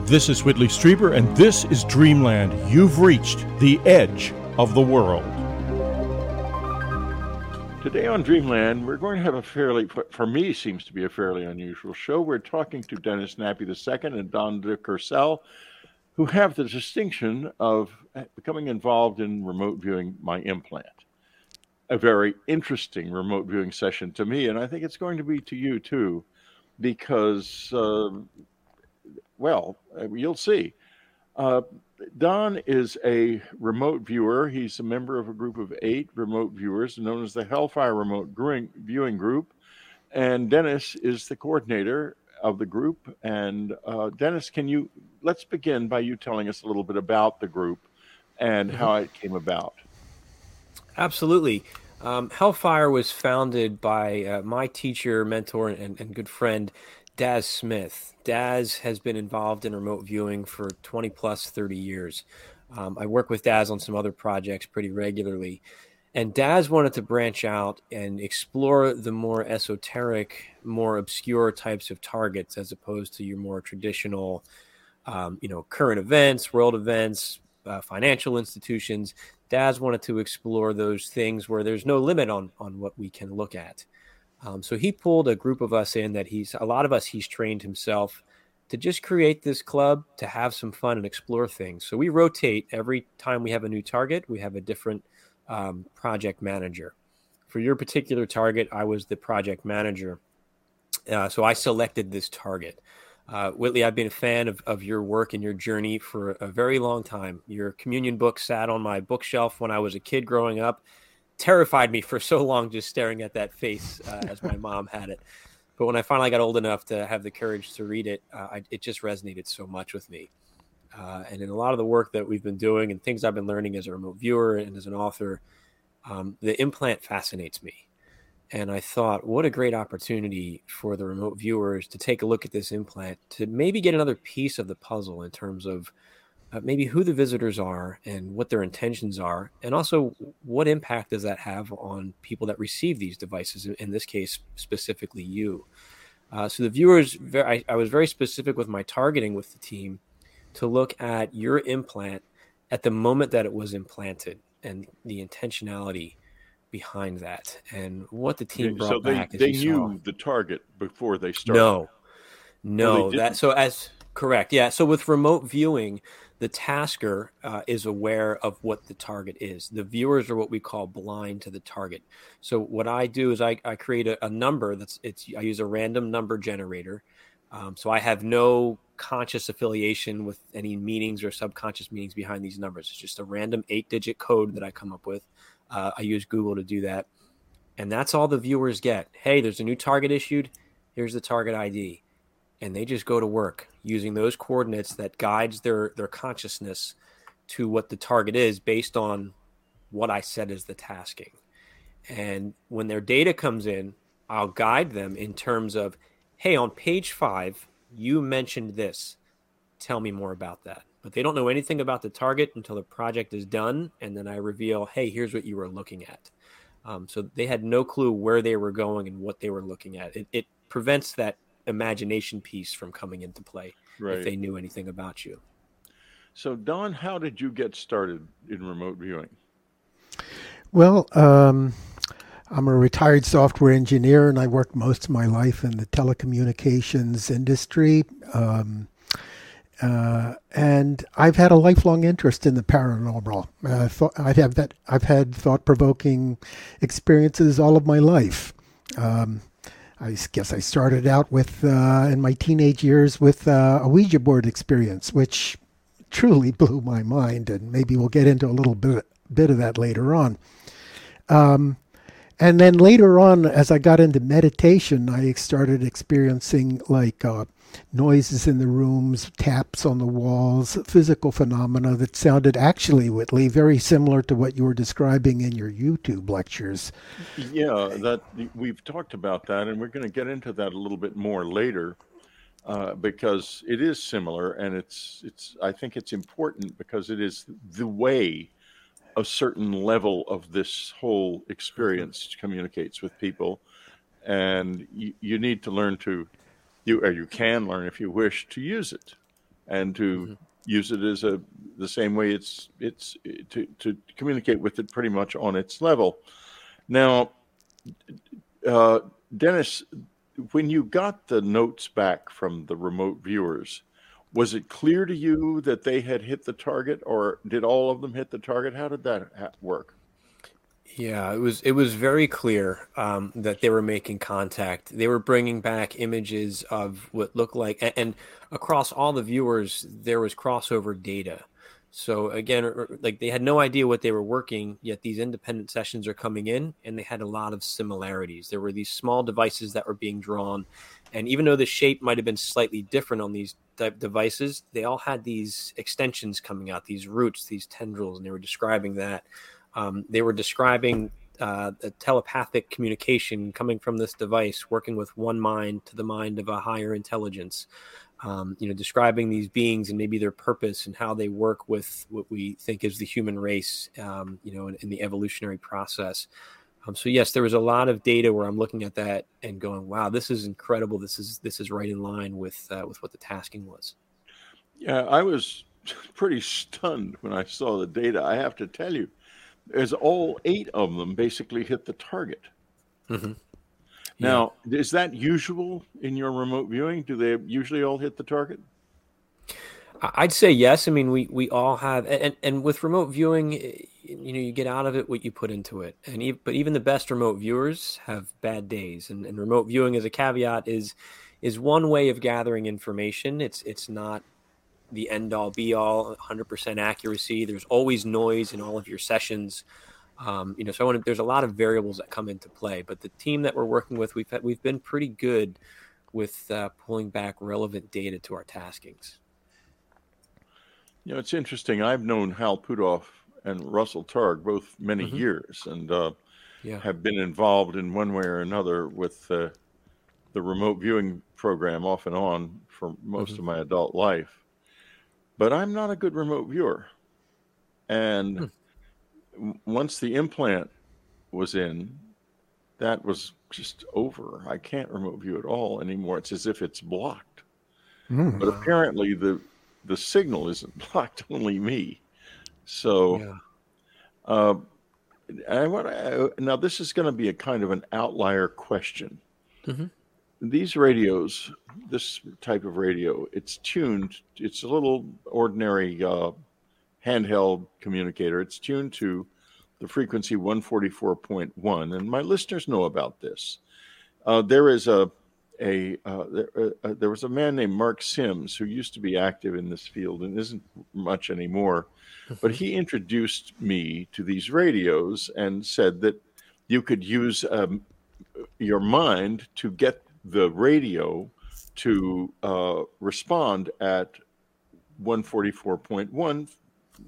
This is Whitley Strieber, and this is Dreamland. You've reached the edge of the world. Today on Dreamland, we're going to have a fairly, for me, seems to be a fairly unusual show. We're talking to Dennis Nappi II and Don deCourcelle, who have the distinction of becoming involved in remote viewing my implant. A very interesting remote viewing session to me, and I think it's going to be to you too, because, uh, well, you'll see. Uh, Don is a remote viewer. He's a member of a group of eight remote viewers known as the Hellfire Remote Viewing Group. And Dennis is the coordinator of the group. And uh, Dennis, can you let's begin by you telling us a little bit about the group and mm-hmm. how it came about? Absolutely. Um, Hellfire was founded by uh, my teacher, mentor, and, and good friend, Daz Smith. Daz has been involved in remote viewing for 20 plus 30 years. Um, I work with Daz on some other projects pretty regularly. And Daz wanted to branch out and explore the more esoteric, more obscure types of targets as opposed to your more traditional, um, you know, current events, world events, uh, financial institutions. Daz wanted to explore those things where there's no limit on on what we can look at. Um, so he pulled a group of us in that he's a lot of us he's trained himself to just create this club to have some fun and explore things. So we rotate every time we have a new target, we have a different um, project manager. For your particular target, I was the project manager. Uh, so I selected this target. Uh, Whitley, I've been a fan of, of your work and your journey for a very long time. Your communion book sat on my bookshelf when I was a kid growing up terrified me for so long just staring at that face uh, as my mom had it. But when I finally got old enough to have the courage to read it, uh, I, it just resonated so much with me. Uh, and in a lot of the work that we've been doing and things I've been learning as a remote viewer and as an author, um, the implant fascinates me. And I thought, what a great opportunity for the remote viewers to take a look at this implant to maybe get another piece of the puzzle in terms of uh, maybe who the visitors are and what their intentions are, and also what impact does that have on people that receive these devices? In this case, specifically you. Uh, so the viewers, I, I was very specific with my targeting with the team to look at your implant at the moment that it was implanted and the intentionality behind that and what the team brought so they, back. They knew saw. the target before they started. No, no, that so as correct, yeah. So with remote viewing, the tasker uh, is aware of what the target is. The viewers are what we call blind to the target. So what I do is I, I create a, a, number that's it's I use a random number generator. Um, so I have no conscious affiliation with any meanings or subconscious meanings behind these numbers. It's just a random eight digit code that I come up with. Uh, I use Google to do that. And that's all the viewers get. Hey, there's a new target issued. Here's the target ID and they just go to work using those coordinates that guides their their consciousness to what the target is based on what I said is the tasking. And when their data comes in, I'll guide them in terms of, hey, on page five, you mentioned this. Tell me more about that. But they don't know anything about the target until the project is done. And then I reveal, hey, here's what you were looking at. Um, so they had no clue where they were going and what they were looking at. It, it prevents that imagination piece from coming into play right. if they knew anything about you. So, Don, how did you get started in remote viewing? Well, um, I'm a retired software engineer, and I worked most of my life in the telecommunications industry. Um, uh, and I've had a lifelong interest in the paranormal. Uh, thought, I have that. I've had thought-provoking experiences all of my life. Um, I guess I started out with uh, in my teenage years with uh, a Ouija board experience, which truly blew my mind, and maybe we'll get into a little bit bit of that later on. Um, and then later on, as I got into meditation, I started experiencing like uh, noises in the rooms, taps on the walls, physical phenomena that sounded actually, Whitley, very similar to what you were describing in your YouTube lectures. Yeah, that we've talked about that, and we're going to get into that a little bit more later. Uh, because it is similar, and it's it's. I think it's important because it is the way a certain level of this whole experience communicates with people, and you, you need to learn to you or you can learn if you wish to use it and to mm-hmm. use it as a the same way it's it's to to communicate with it pretty much on its level. Now, uh, Dennis, when you got the notes back from the remote viewers, was it clear to you that they had hit the target, or did all of them hit the target? How did that work? Yeah, it was it was very clear um, that they were making contact. They were bringing back images of what looked like, and, and across all the viewers, there was crossover data. So again, er, er, like they had no idea what they were working, yet these independent sessions are coming in, and they had a lot of similarities. There were these small devices that were being drawn, and even though the shape might have been slightly different on these devices, they all had these extensions coming out, these roots, these tendrils, and they were describing that. Um, they were describing uh, telepathic communication coming from this device, working with one mind to the mind of a higher intelligence um, you know, describing these beings and maybe their purpose and how they work with what we think is the human race, um, you know, in, in, the evolutionary process. Um, so yes, there was a lot of data where I'm looking at that and going, "Wow, this is incredible. This is this is right in line with uh, with what the tasking was." Yeah, I was pretty stunned when I saw the data. I have to tell you, as all eight of them basically hit the target. Mm-hmm. Now, yeah. is that usual in your remote viewing? Do they usually all hit the target? I'd say yes. I mean, we we all have, and and with remote viewing, you know, you get out of it what you put into it. And even, but even the best remote viewers have bad days. And, and remote viewing, as a caveat, is is one way of gathering information. It's it's not the end all be all, 100% accuracy. There's always noise in all of your sessions. Um, you know, so I want to, there's a lot of variables that come into play, but the team that we're working with, we've had, we've been pretty good with uh, pulling back relevant data to our taskings. You know, it's interesting. I've known Hal Puthoff and Russell Targ both many mm-hmm. years, and uh, yeah. have been involved in one way or another with uh, the remote viewing program off and on for most mm-hmm. of my adult life. But I'm not a good remote viewer, and. Hmm once the implant was in, that was just over. I can't remote view at all anymore. It's as if it's blocked. Mm. But apparently the the signal isn't blocked, only me. So, yeah. uh, I want to, now this is going to be a kind of an outlier question. Mm-hmm. These radios, this type of radio, it's tuned. It's a little ordinary uh, handheld communicator. It's tuned to the frequency 144.1, and my listeners know about this. Uh, there is a a uh, there, uh, uh, there, was a man named Mark Sims who used to be active in this field and isn't much anymore, but he introduced me to these radios and said that you could use um, your mind to get the radio to uh, respond at 144.1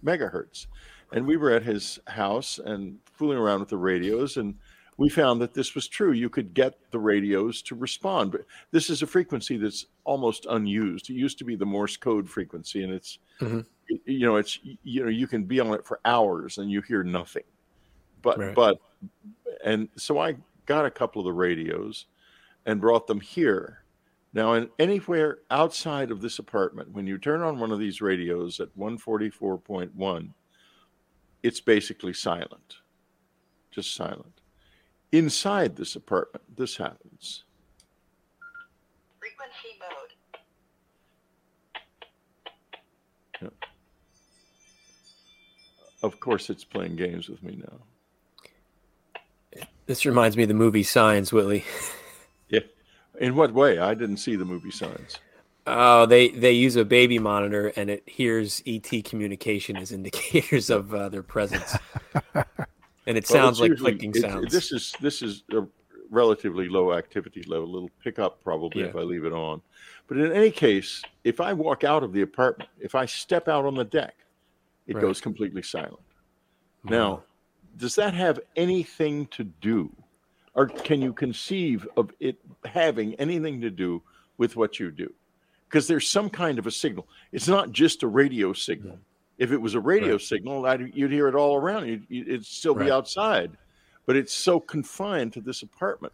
megahertz. And we were at his house and fooling around with the radios, and we found that this was true. You could get the radios to respond, but this is a frequency that's almost unused. It used to be the Morse code frequency, and it's mm-hmm. you know it's you know you can be on it for hours and you hear nothing. But right. but and so I got a couple of the radios and brought them here now, in anywhere outside of this apartment, when you turn on one of these radios at 144.1, it's basically silent, just silent. Inside this apartment, this happens. Frequency mode. Yeah. Of course, it's playing games with me now. This reminds me of the movie Signs, Whitley. In what way? I didn't see the movie Signs. Oh, they they use a baby monitor and it hears ET communication as indicators of uh, their presence, and it sounds well, like usually, clicking sounds. This is this is a relatively low activity level. It'll pick up probably yeah. if I leave it on. But in any case, if I walk out of the apartment, if I step out on the deck, it right. goes completely silent. Now, does that have anything to do or can you conceive of it having anything to do with what you do? Because there's some kind of a signal. It's not just a radio signal. If it was a radio right. signal, I'd, you'd hear it all around. You'd, it'd still right. be outside, but it's so confined to this apartment,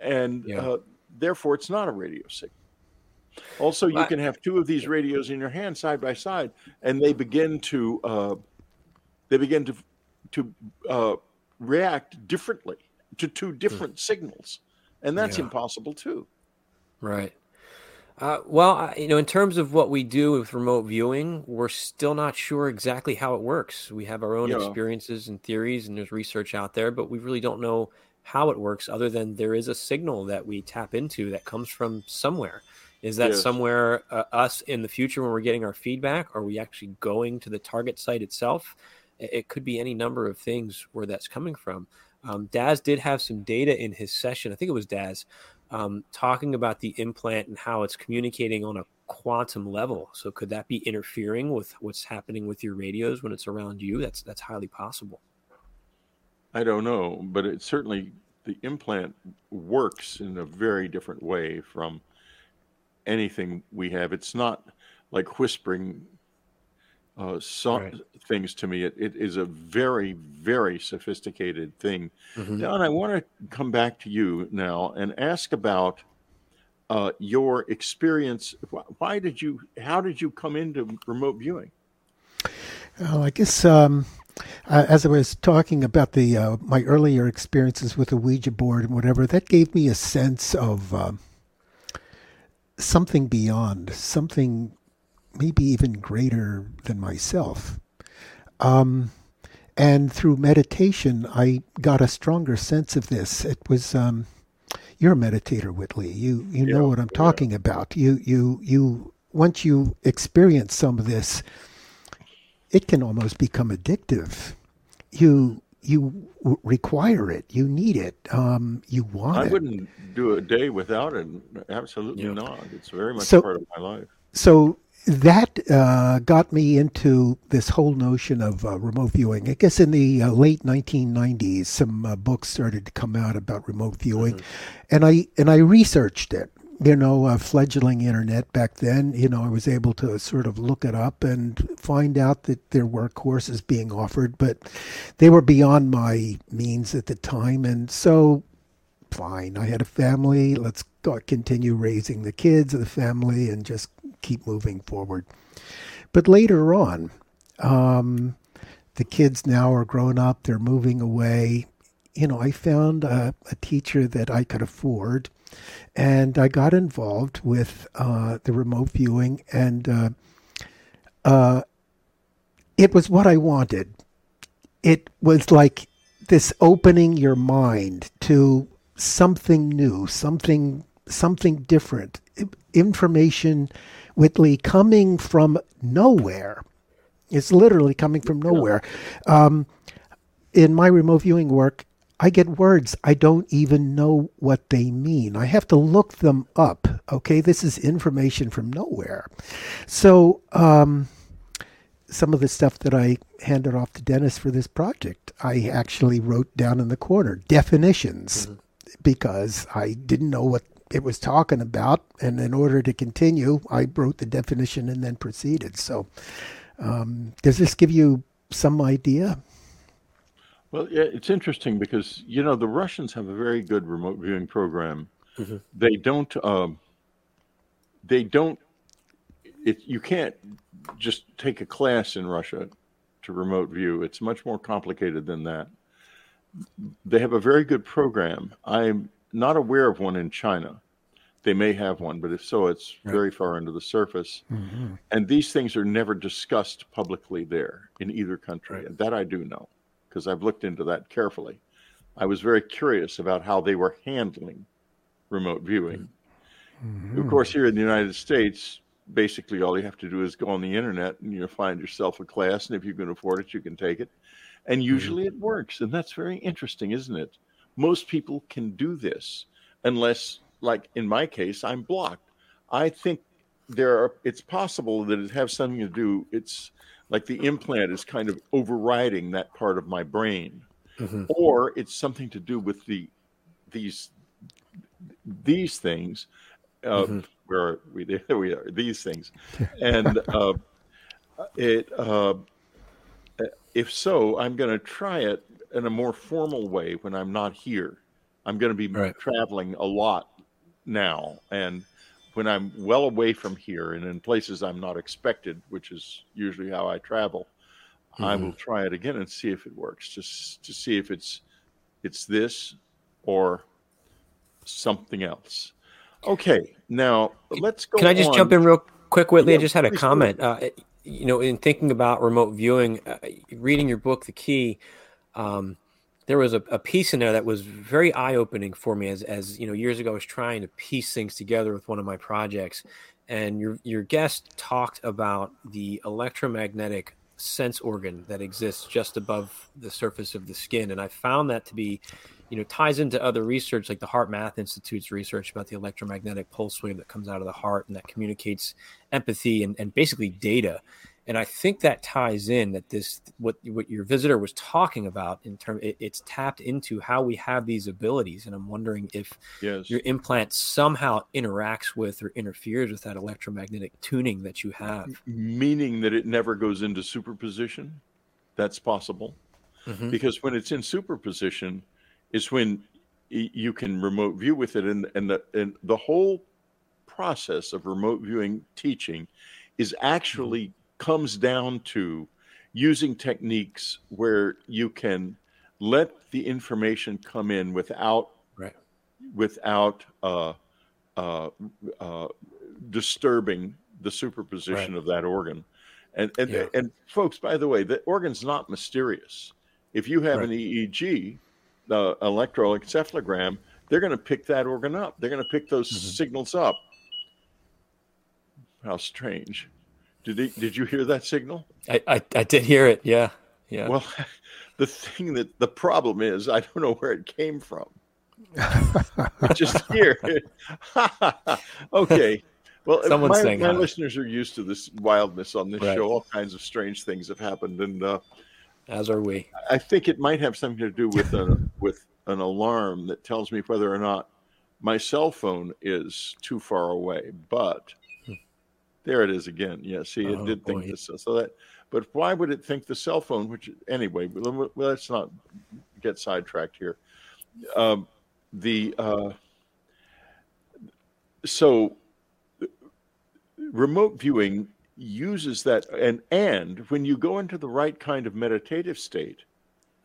and yeah. uh, therefore it's not a radio signal. Also, you can have two of these radios in your hand side by side, and they begin to uh, they begin to to uh, react differently to two different mm. signals, and that's yeah. impossible too. Right. Uh, well, you know, in terms of what we do with remote viewing, we're still not sure exactly how it works. We have our own yeah. experiences and theories, and there's research out there, but we really don't know how it works other than there is a signal that we tap into that comes from somewhere. Is that yes. somewhere uh, us in the future when we're getting our feedback? Are we actually going to the target site itself? It, it could be any number of things where that's coming from. Um, Daz did have some data in his session. I think it was Daz um, talking about the implant and how it's communicating on a quantum level. So could that be interfering with what's happening with your radios when it's around you? That's that's highly possible. I don't know, but it certainly the implant works in a very different way from anything we have. It's not like whispering uh, so, right. things to me. It, it is a very, very sophisticated thing. Mm-hmm. Don, I want to come back to you now and ask about uh, your experience. Why did you? How did you come into remote viewing? Well, I guess um, uh, as I was talking about the uh, my earlier experiences with the Ouija board and whatever, that gave me a sense of um, something beyond, something maybe even greater than myself. Um, and through meditation, I got a stronger sense of this. It was um, you're a meditator, Whitley. You you yeah, know what I'm talking yeah. about. You you you once you experience some of this, it can almost become addictive. You you require it. You need it. Um, you want I it. Wouldn't do a day without it. Absolutely yeah. not. It's very much so, part of my life. So that uh, got me into this whole notion of uh, remote viewing. I guess in the uh, late 1990s, some uh, books started to come out about remote viewing, mm-hmm. and I and I researched it. You know, uh, fledgling internet back then. You know, I was able to sort of look it up and find out that there were courses being offered, but they were beyond my means at the time, and so fine. I had a family. Let's go, continue raising the kids of the family and just keep moving forward. But later on, um, the kids now are grown up, they're moving away. You know, I found a, a teacher that I could afford, and I got involved with uh, the remote viewing, and uh, uh, it was what I wanted. It was like this opening your mind to something new, something something different, information Whitley coming from nowhere. It's literally coming from nowhere. Um, in my remote viewing work, I get words I don't even know what they mean. I have to look them up. Okay, this is information from nowhere. So, um, some of the stuff that I handed off to Dennis for this project, I actually wrote down in the corner definitions mm-hmm. because I didn't know what it was talking about. And in order to continue, I wrote the definition and then proceeded. So, um, does this give you some idea? Well, yeah, it's interesting because you know the Russians have a very good remote viewing program. Mm-hmm. They don't. Um, they don't. It, you can't just take a class in Russia to remote view. It's much more complicated than that. They have a very good program. I'm not aware of one in China. They may have one, but if so, it's right. very far under the surface. Mm-hmm. And these things are never discussed publicly there in either country. Right. And that I do know because I've looked into that carefully. I was very curious about how they were handling remote viewing. Mm-hmm. Of course, here in the United States, basically all you have to do is go on the internet and you find yourself a class, and if you can afford it, you can take it. And usually it works, and that's very interesting, isn't it? Most people can do this unless like in my case i'm blocked i think there are it's possible that it has something to do it's like the implant is kind of overriding that part of my brain mm-hmm. or it's something to do with the these these things uh, mm-hmm. where are we there we are these things and uh, it uh, if so i'm going to try it in a more formal way when I'm not here. I'm going to be right. traveling a lot now, and when I'm well away from here and in places I'm not expected, which is usually how I travel, mm-hmm. I will try it again and see if it works. Just to see if it's it's this or something else. Okay, now let's go. Can I just on. jump in real quick, Whitley? Yeah, I just had a comment. Uh, you know, in thinking about remote viewing, uh, reading your book, The Key, um, there was a, a, piece in there that was very eye opening for me. As, as you know, years ago, I was trying to piece things together with one of my projects, and your your guest talked about the electromagnetic sense organ that exists just above the surface of the skin, and I found that to be you know ties into other research like the HeartMath Institute's research about the electromagnetic pulse wave that comes out of the heart and that communicates empathy and, and basically data and i think that ties in that this what what your visitor was talking about in terms it, it's tapped into how we have these abilities and i'm wondering if yes. your implant somehow interacts with or interferes with that electromagnetic tuning that you have meaning that it never goes into superposition that's possible mm-hmm. because when it's in superposition is when you can remote view with it and and the and the whole process of remote viewing teaching is actually mm-hmm. Comes down to using techniques where you can let the information come in without right. without uh, uh, uh, disturbing the superposition right. of that organ. And and, yeah. and folks, by the way, the organ's not mysterious. If you have right. an EEG, the electroencephalogram, they're going to pick that organ up. They're going to pick those mm-hmm. signals up. How strange. Did he, did you hear that signal? I, I, I did hear it. Yeah. Yeah. Well, the thing that the problem is, I don't know where it came from. Just here. okay. Well, Someone's my, saying my listeners are used to this wildness on this right. show. All kinds of strange things have happened, and uh, as are we. I think it might have something to do with a, with an alarm that tells me whether or not my cell phone is too far away. But. There it is again. Yeah, see, it oh, did boy. think this. So that, but why would it think the cell phone? Which anyway, let's not get sidetracked here. Um, the uh, so remote viewing uses that and and when you go into the right kind of meditative state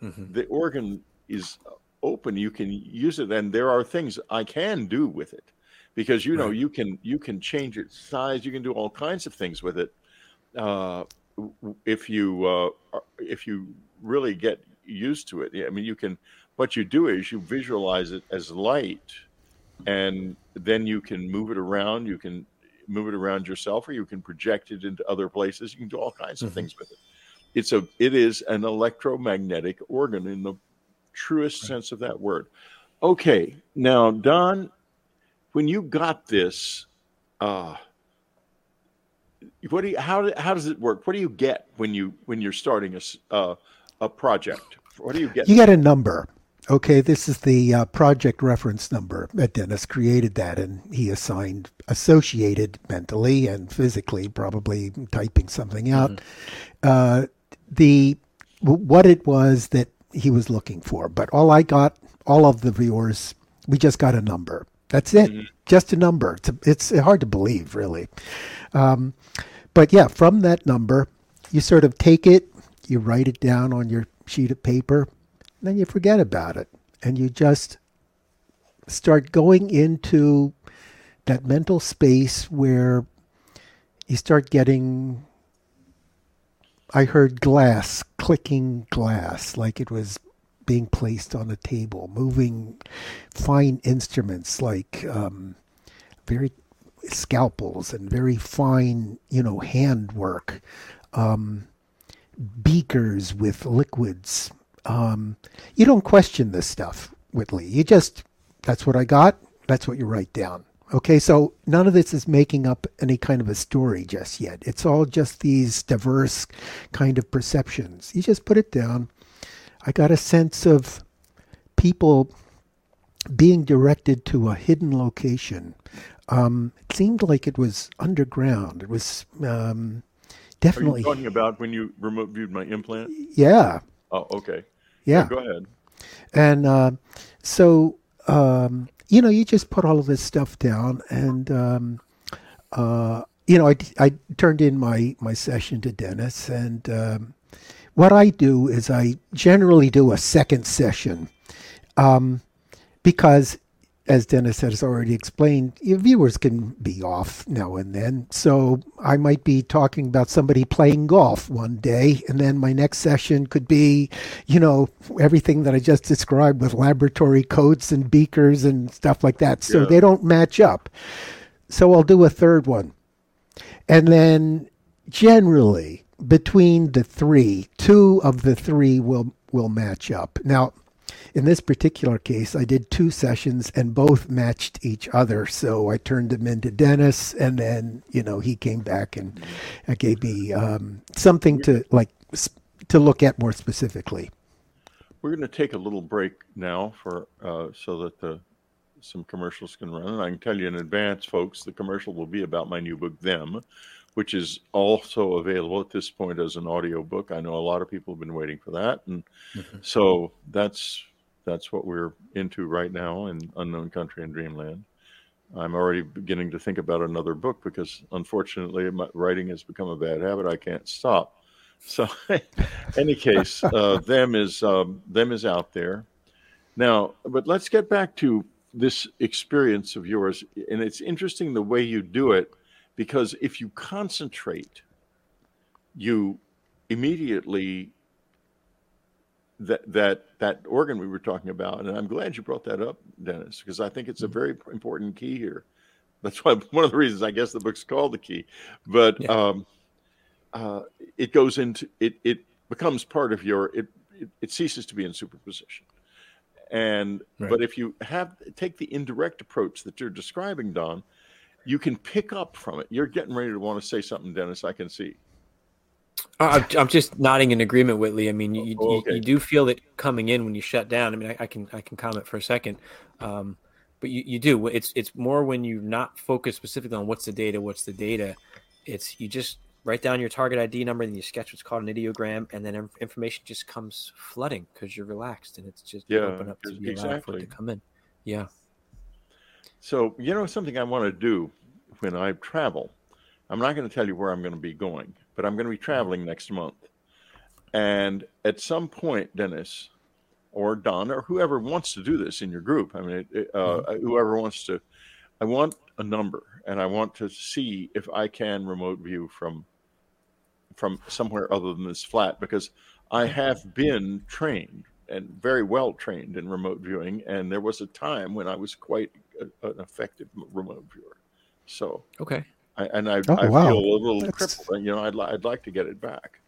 mm-hmm. the organ is open you can use it and there are things i can do with it because you know right. you can you can change its size you can do all kinds of things with it uh, if you uh, if you really get used to it i mean you can what you do is you visualize it as light and then you can move it around you can move it around yourself, or you can project it into other places. You can do all kinds of mm-hmm. things with it. It's a it is an electromagnetic organ in the truest right. sense of that word. Okay, now Don, when you got this, uh, what do you, how how does it work? What do you get when you when you're starting a uh, a project? What do you get? You get a number. Okay, this is the uh, project reference number. That Dennis created that, and he assigned associated mentally and physically, probably typing something out. Mm-hmm. Uh, the what it was that he was looking for, but all I got, all of the viewers, we just got a number. That's it, mm-hmm. just a number. It's, a, it's hard to believe, really. Um, but yeah, from that number, you sort of take it, you write it down on your sheet of paper then you forget about it and you just start going into that mental space where you start getting I heard glass clicking glass like it was being placed on a table, moving fine instruments like um, very scalpels and very fine, you know, handwork, um, beakers with liquids um, you don't question this stuff, Whitley. You just, that's what I got. That's what you write down. Okay, so none of this is making up any kind of a story just yet. It's all just these diverse kind of perceptions. You just put it down. I got a sense of people being directed to a hidden location. Um, it seemed like it was underground. It was um, definitely. Are you talking about when you remote viewed my implant? Yeah. Oh, okay. Yeah. Go ahead. And uh, so, um, you know, you just put all of this stuff down, and um, uh, you know, I, I turned in my, my session to Dennis, and um, what I do is I generally do a second session um, because as Dennis has already explained, viewers can be off now and then. So I might be talking about somebody playing golf one day, and then my next session could be, you know, everything that I just described with laboratory coats and beakers and stuff like that. So yeah. they don't match up. So I'll do a third one. And then generally, between the three, two of the three will will match up. Now, in this particular case, I did two sessions and both matched each other. So I turned them into Dennis, and then you know he came back and gave me um, something to like to look at more specifically. We're going to take a little break now for uh, so that the some commercials can run. And I can tell you in advance, folks, the commercial will be about my new book, Them, which is also available at this point as an audio book. I know a lot of people have been waiting for that, and mm-hmm. so that's that's what we're into right now in Unknown Country and Dreamland. I'm already beginning to think about another book because unfortunately my writing has become a bad habit. I can't stop. So, any case, uh, them is um, them is out there now. But let's get back to this experience of yours, and it's interesting the way you do it because if you concentrate, you immediately that that that organ we were talking about, and I'm glad you brought that up, Dennis, because I think it's a mm-hmm. very important key here. That's why one of the reasons I guess the book's called the key, but yeah. um, uh, it goes into it. It becomes part of your. It, it, it ceases to be in superposition, and right. but if you have take the indirect approach that you're describing, Don, you can pick up from it. You're getting ready to want to say something, Dennis. I can see. I'm just nodding in agreement, Whitley. I mean, you, oh, okay. you, you, do feel it coming in when you shut down. I mean, I, I can I can comment for a second, um, but you, you do. It's it's more when you're not focused specifically on what's the data, what's the data. It's you just write down your target ID number, and you sketch what's called an ideogram, and then information just comes flooding because you're relaxed, and it's just yeah, open up to be exactly. for it to come in. Yeah. So you know something I want to do when I travel. I'm not going to tell you where I'm going to be going but I'm going to be traveling next month. And at some point, Dennis or Don or whoever wants to do this in your group, I mean, it, uh, mm-hmm. whoever wants to, I want a number and I want to see if I can remote view from from somewhere other than this flat because I have been trained and very well trained in remote viewing, and there was a time when I was quite a, an effective remote viewer. So okay, I, and I, oh, I wow. feel a little That's... crippled. You know, I'd, I'd like to get it back.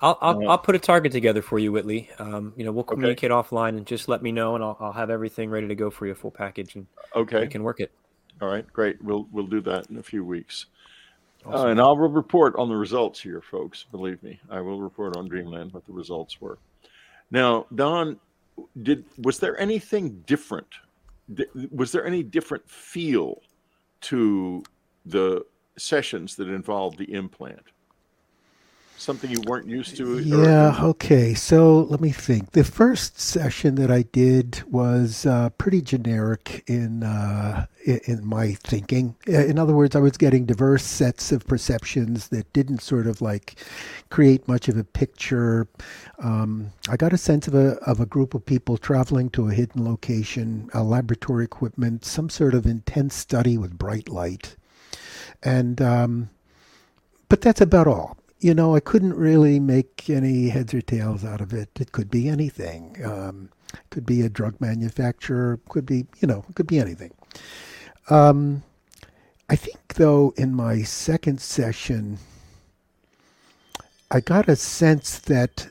I'll, I'll, uh, I'll, put a target together for you, Whitley. Um, you know, we'll communicate okay. offline and just let me know, and I'll, I'll have everything ready to go for you, full package, and okay, we can work it. All right, great. We'll we'll do that in a few weeks, awesome. uh, and I'll report on the results here, folks. Believe me, I will report on Dreamland what the results were. Now, Don, did was there anything different? Was there any different feel to the sessions that involved the implant? Something you weren't used to? Yeah, or... okay. So let me think. The first session that I did was uh, pretty generic in, uh, in my thinking. In other words, I was getting diverse sets of perceptions that didn't sort of like create much of a picture. Um, I got a sense of a, of a group of people traveling to a hidden location, a laboratory equipment, some sort of intense study with bright light and um, but that's about all. You know, I couldn't really make any heads or tails out of it. It could be anything. Um, could be a drug manufacturer. Could be, you know, could be anything. Um, I think, though, in my second session, I got a sense that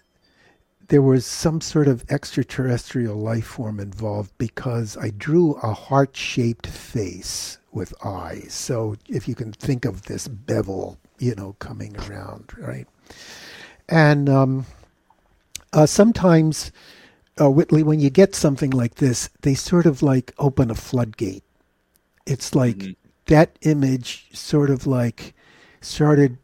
there was some sort of extraterrestrial life form involved because I drew a heart shaped face with eyes. So if you can think of this bevel, you know, coming around, right? And um, uh, sometimes, uh, Whitley, when you get something like this, they sort of like open a floodgate. It's like mm-hmm. that image sort of like started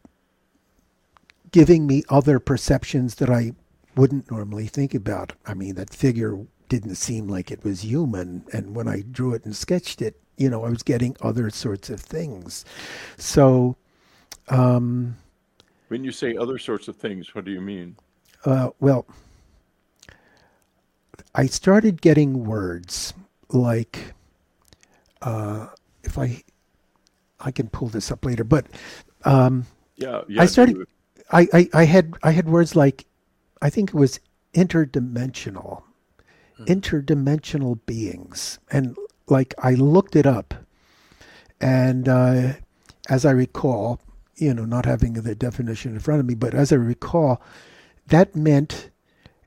giving me other perceptions that I wouldn't normally think about. I mean, that figure didn't seem like it was human. And when I drew it and sketched it, you know, I was getting other sorts of things. So, um, when you say other sorts of things, what do you mean? Uh, well, I started getting words like, uh, if I, I can pull this up later, but um, yeah, yeah, I started. I, I, I had I had words like, I think it was interdimensional, hmm. interdimensional beings, and like I looked it up, and uh, as I recall, you know, not having the definition in front of me, but as I recall, that meant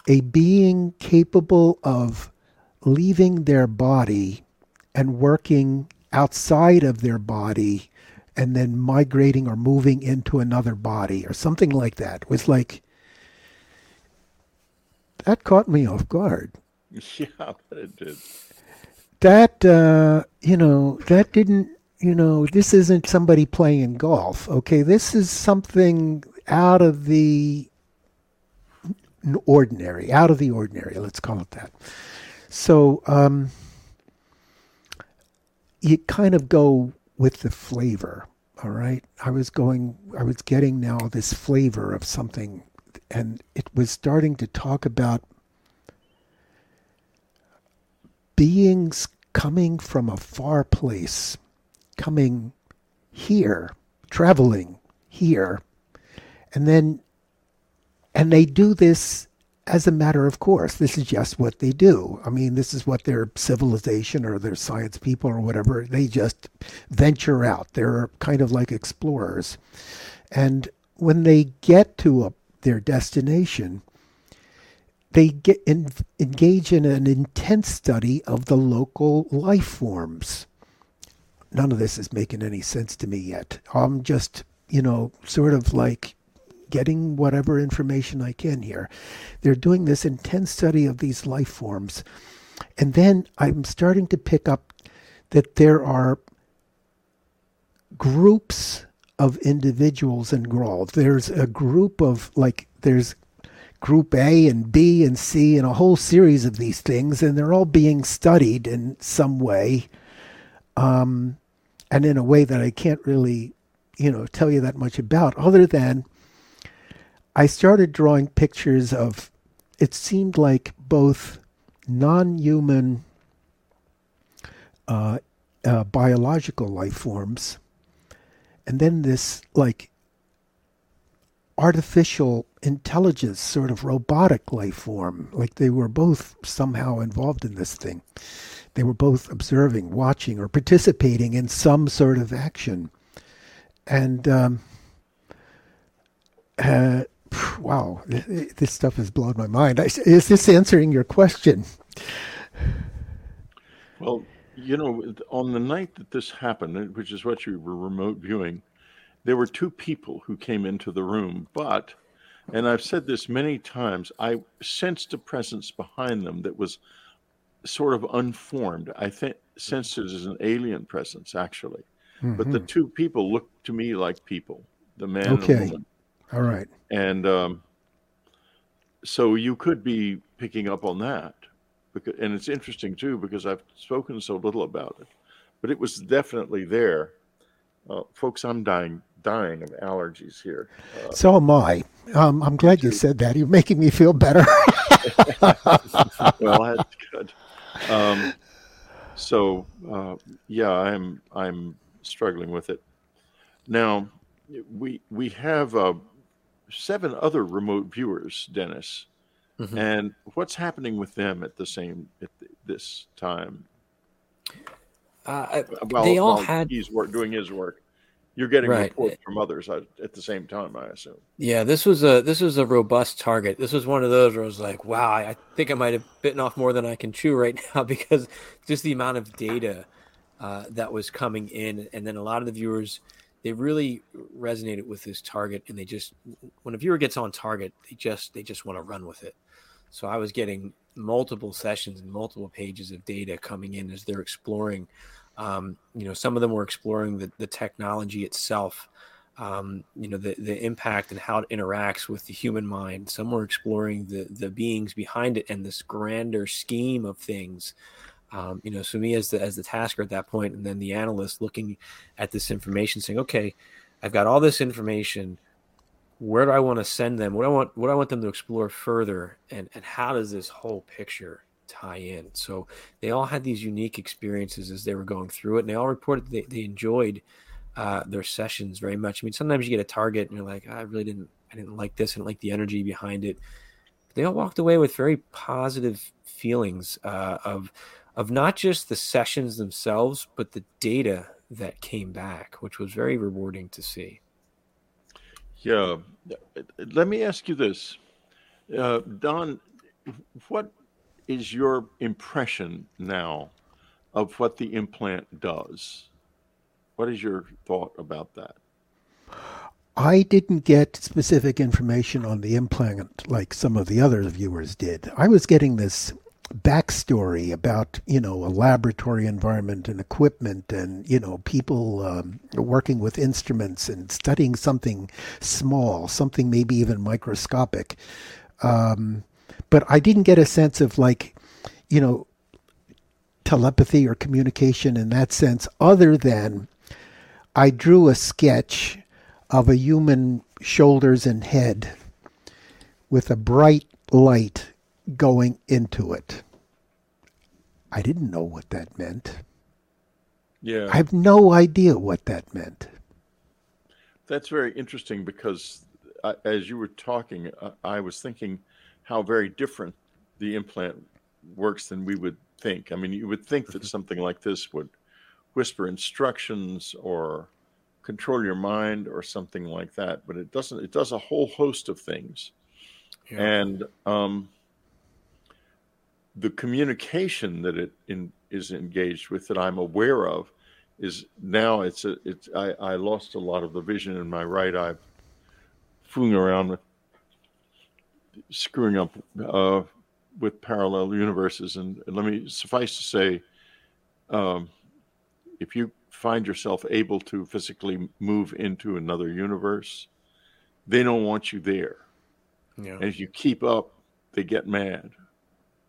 a being capable of leaving their body and working outside of their body and then migrating or moving into another body or something like that. It was like that caught me off guard. Yeah, it did. That uh, you know, that didn't you know, this isn't somebody playing golf. Okay, this is something out of the ordinary, out of the ordinary. Let's call it that. So um, you kind of go with the flavor. All right, I was going, I was getting now this flavor of something, and it was starting to talk about beings coming from a far place coming here, traveling here, and then, and they do this as a matter of course. This is just what they do. I mean, this is what their civilization or their science people or whatever, they just venture out. They're kind of like explorers. And when they get to a, their destination, they get in, engage in an intense study of the local life forms none of this is making any sense to me yet. I'm just, you know, sort of like getting whatever information I can here. They're doing this intense study of these life forms. And then I'm starting to pick up that there are groups of individuals involved. There's a group of, like, there's group A and B and C and a whole series of these things, and they're all being studied in some way. Um, and in a way that I can't really, you know, tell you that much about, other than I started drawing pictures of it seemed like both non human uh, uh, biological life forms and then this like artificial intelligence sort of robotic life form like they were both somehow involved in this thing they were both observing, watching, or participating in some sort of action. And um, uh, wow, this stuff has blown my mind. Is this answering your question? Well, you know, on the night that this happened, which is what you were remote viewing, there were two people who came into the room, but, and I've said this many times, I sensed a presence behind them that was sort of unformed. I think sensed it as an alien presence, actually. Mm-hmm. But the mm-hmm. two people looked to me like people, the man okay. and the woman. All right. And um, so you could be picking up on that. Because, and it's interesting too because I've spoken so little about it, but it was definitely there. Uh, folks, I'm dying dying of allergies here. Uh, so am I. Um, I'm glad you said that. You're making me feel better. well, that's good. Um, so uh, yeah, I'm I'm struggling with it. Now we we have uh, seven other remote viewers, Dennis. Mm-hmm. And what's happening with them at the same at this time? Uh, well, they all had he's work, doing his work. You're getting right. reports from others at the same time, I assume. Yeah, this was a this was a robust target. This was one of those where I was like, "Wow, I think I might have bitten off more than I can chew right now," because just the amount of data uh, that was coming in, and then a lot of the viewers they really resonated with this target, and they just when a viewer gets on target, they just they just want to run with it. So I was getting multiple sessions and multiple pages of data coming in as they're exploring um, you know, some of them were exploring the, the technology itself, um, you know, the, the impact and how it interacts with the human mind. Some were exploring the, the beings behind it and this grander scheme of things. Um, you know, so me as the as the tasker at that point, and then the analyst looking at this information, saying, "Okay, I've got all this information. Where do I want to send them? What I want, what I want them to explore further, and and how does this whole picture tie in?" So they all had these unique experiences as they were going through it, and they all reported they they enjoyed uh, their sessions very much. I mean, sometimes you get a target, and you're like, "I really didn't, I didn't like this, didn't like the energy behind it." But they all walked away with very positive feelings uh, of of not just the sessions themselves, but the data that came back, which was very rewarding to see. Yeah. Let me ask you this. Uh, Don, what is your impression now of what the implant does? What is your thought about that? I didn't get specific information on the implant like some of the other viewers did. I was getting this backstory about you know a laboratory environment and equipment and you know people um, working with instruments and studying something small something maybe even microscopic. Um, but i didn't get a sense of like you know telepathy or communication in that sense other than i drew a sketch of a human shoulders and head with a bright light going into it. I didn't know what that meant. Yeah. I have no idea what that meant. That's very interesting because I, as you were talking, I, I was thinking how very different the implant works than we would think. I mean, you would think that mm-hmm. something like this would whisper instructions or control your mind or something like that, but it doesn't. It does a whole host of things, yeah. and um, the communication that it in, is engaged with that I'm aware of is now it's a it's I, I lost a lot of the vision in my right eye fooling around with screwing up uh, with parallel universes. And, and, let me suffice to say um, if you find yourself able to physically move into another universe they don't want you there. Yeah. and if you keep up they get mad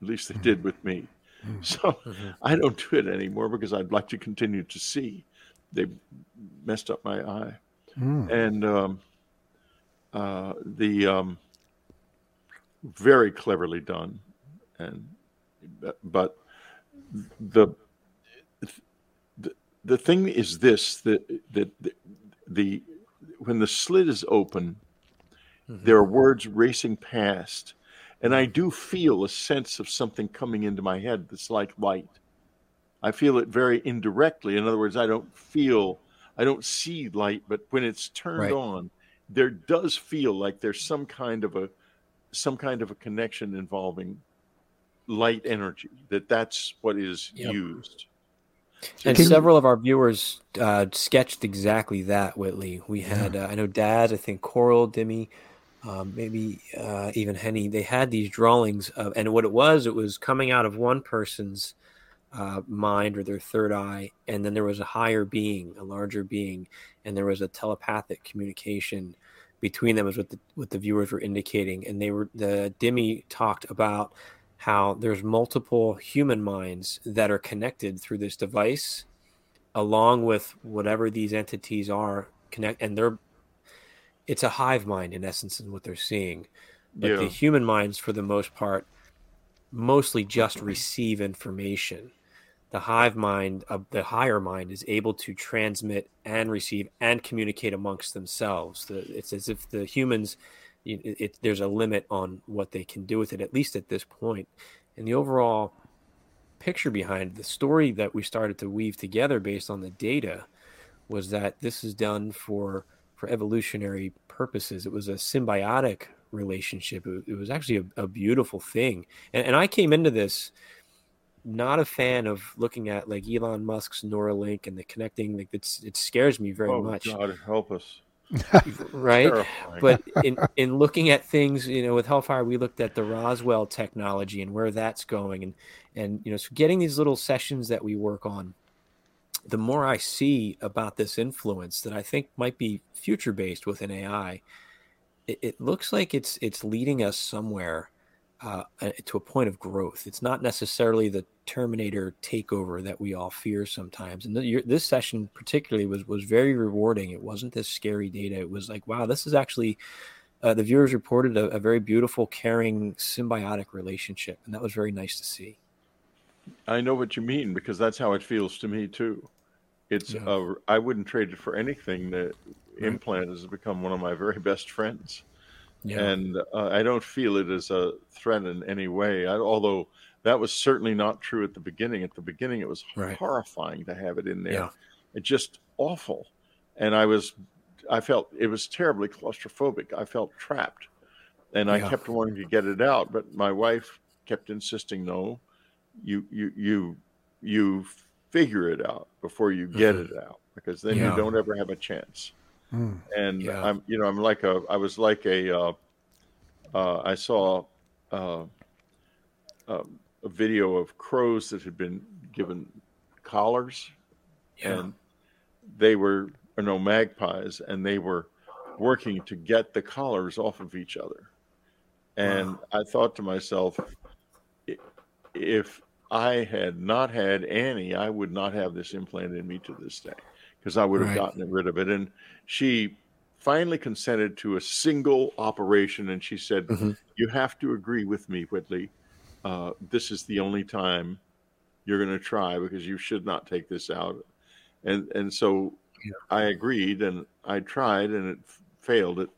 at least they did with me. Mm-hmm. So mm-hmm. I don't do it anymore because I'd like to continue to see. They messed up my eye, mm. and um, uh, the um, very cleverly done, and but the the, the thing is this that that the, the when the slit is open, mm-hmm. there are words racing past and I do feel a sense of something coming into my head that's like light. I feel it very indirectly. In other words, I don't feel, I don't see light, but when it's turned right. on, there does feel like there's some kind of a, some kind of a connection involving light energy. That that's what is yep. used. And several of our viewers uh, sketched exactly that, Whitley. We had, yeah. uh, I know Dad, I think Coral, Dimmy, um, maybe uh, even Henny, they had these drawings of, and what it was, it was coming out of one person's uh, mind or their third eye, and then there was a higher being, a larger being, and there was a telepathic communication between them, is what the what the viewers were indicating, and they were the Dimmy talked about how there's multiple human minds that are connected through this device, along with whatever these entities are connect, and they're it's a hive mind in essence in what they're seeing. But yeah. the human minds for the most part mostly just receive information. The hive mind of the higher mind is able to transmit and receive and communicate amongst themselves. The, it's as if the humans it, it, there's a limit on what they can do with it at least at this point. And the overall picture behind the story that we started to weave together based on the data was that this is done for for evolutionary purposes. It was a symbiotic relationship. It, it was actually a, a beautiful thing. And, and, I came into this not a fan of looking at like Elon Musk's Neuralink and the connecting. Like it's it scares me very oh, much. God help us. right but in in looking at things you know with hellfire we looked at the roswell technology and where that's going and and you know so getting these little sessions that we work on the more I see about this influence that I think might be future based within AI, it, it, looks like it's it's leading us somewhere uh, to a point of growth. It's not necessarily the Terminator takeover that we all fear sometimes. And the, this session particularly was was very rewarding. It wasn't this scary data. It was like, wow, this is actually. Uh, the viewers reported a, a very beautiful, caring, symbiotic relationship, and that was very nice to see. I know what you mean because that's how it feels to me too. It's yeah. uh, I wouldn't trade it for anything. That right. implant has become one of my very best friends, yeah. and uh, I don't feel it as a threat in any way. I, although that was certainly not true at the beginning. At the beginning, it was right. horrifying to have it in there. Yeah. It just awful, and I was, I felt it was terribly claustrophobic. I felt trapped, and I kept wanting to get it out, but my wife kept insisting, no you you you you figure it out before you get mm-hmm. it out because then yeah. you don't ever have a chance. Mm. And yeah. I'm you know I'm like a I was like a uh, uh, I saw uh, um, a video of crows that had been given collars, yeah. and they were no magpies, and they were working to get the collars off of each other. And wow. I thought to myself, if I had not had Annie, I would not have this implant in me to this day because I would have right. gotten rid of it. And she finally consented to a single operation, and she said, mm-hmm. "You have to agree with me, Whitley. Uh, this is the only time you're going to try because you should not take this out." And and so yeah. I agreed, and I tried, and it failed. It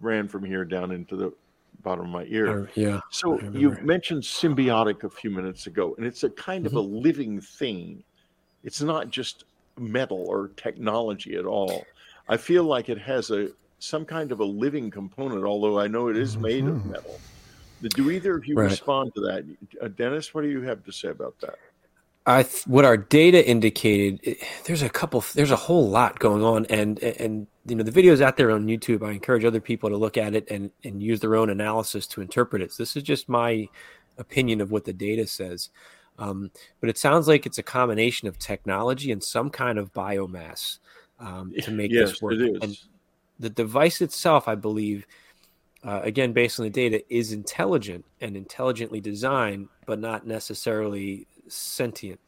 ran from here down into the bottom of my ear. yeah. So you mentioned symbiotic a few minutes ago, and it's a kind mm-hmm. of a mm-hmm. living thing. It's not just metal or technology at all. I feel like it has a some kind of a living component, although I know it is made mm-hmm. of metal. Do either of you right. respond to that, uh, Dennis? What do you have to say about that? I th- what our data indicated. It, there's a couple. There's a whole lot going on, and and you know the videos out there on YouTube. I encourage other people to look at it and and use their own analysis to interpret it. So this is just my opinion of what the data says. Um, but it sounds like it's a combination of technology and some kind of biomass um, to make yes, this work. And the device itself, I believe, uh, again based on the data, is intelligent and intelligently designed, but not necessarily sentient.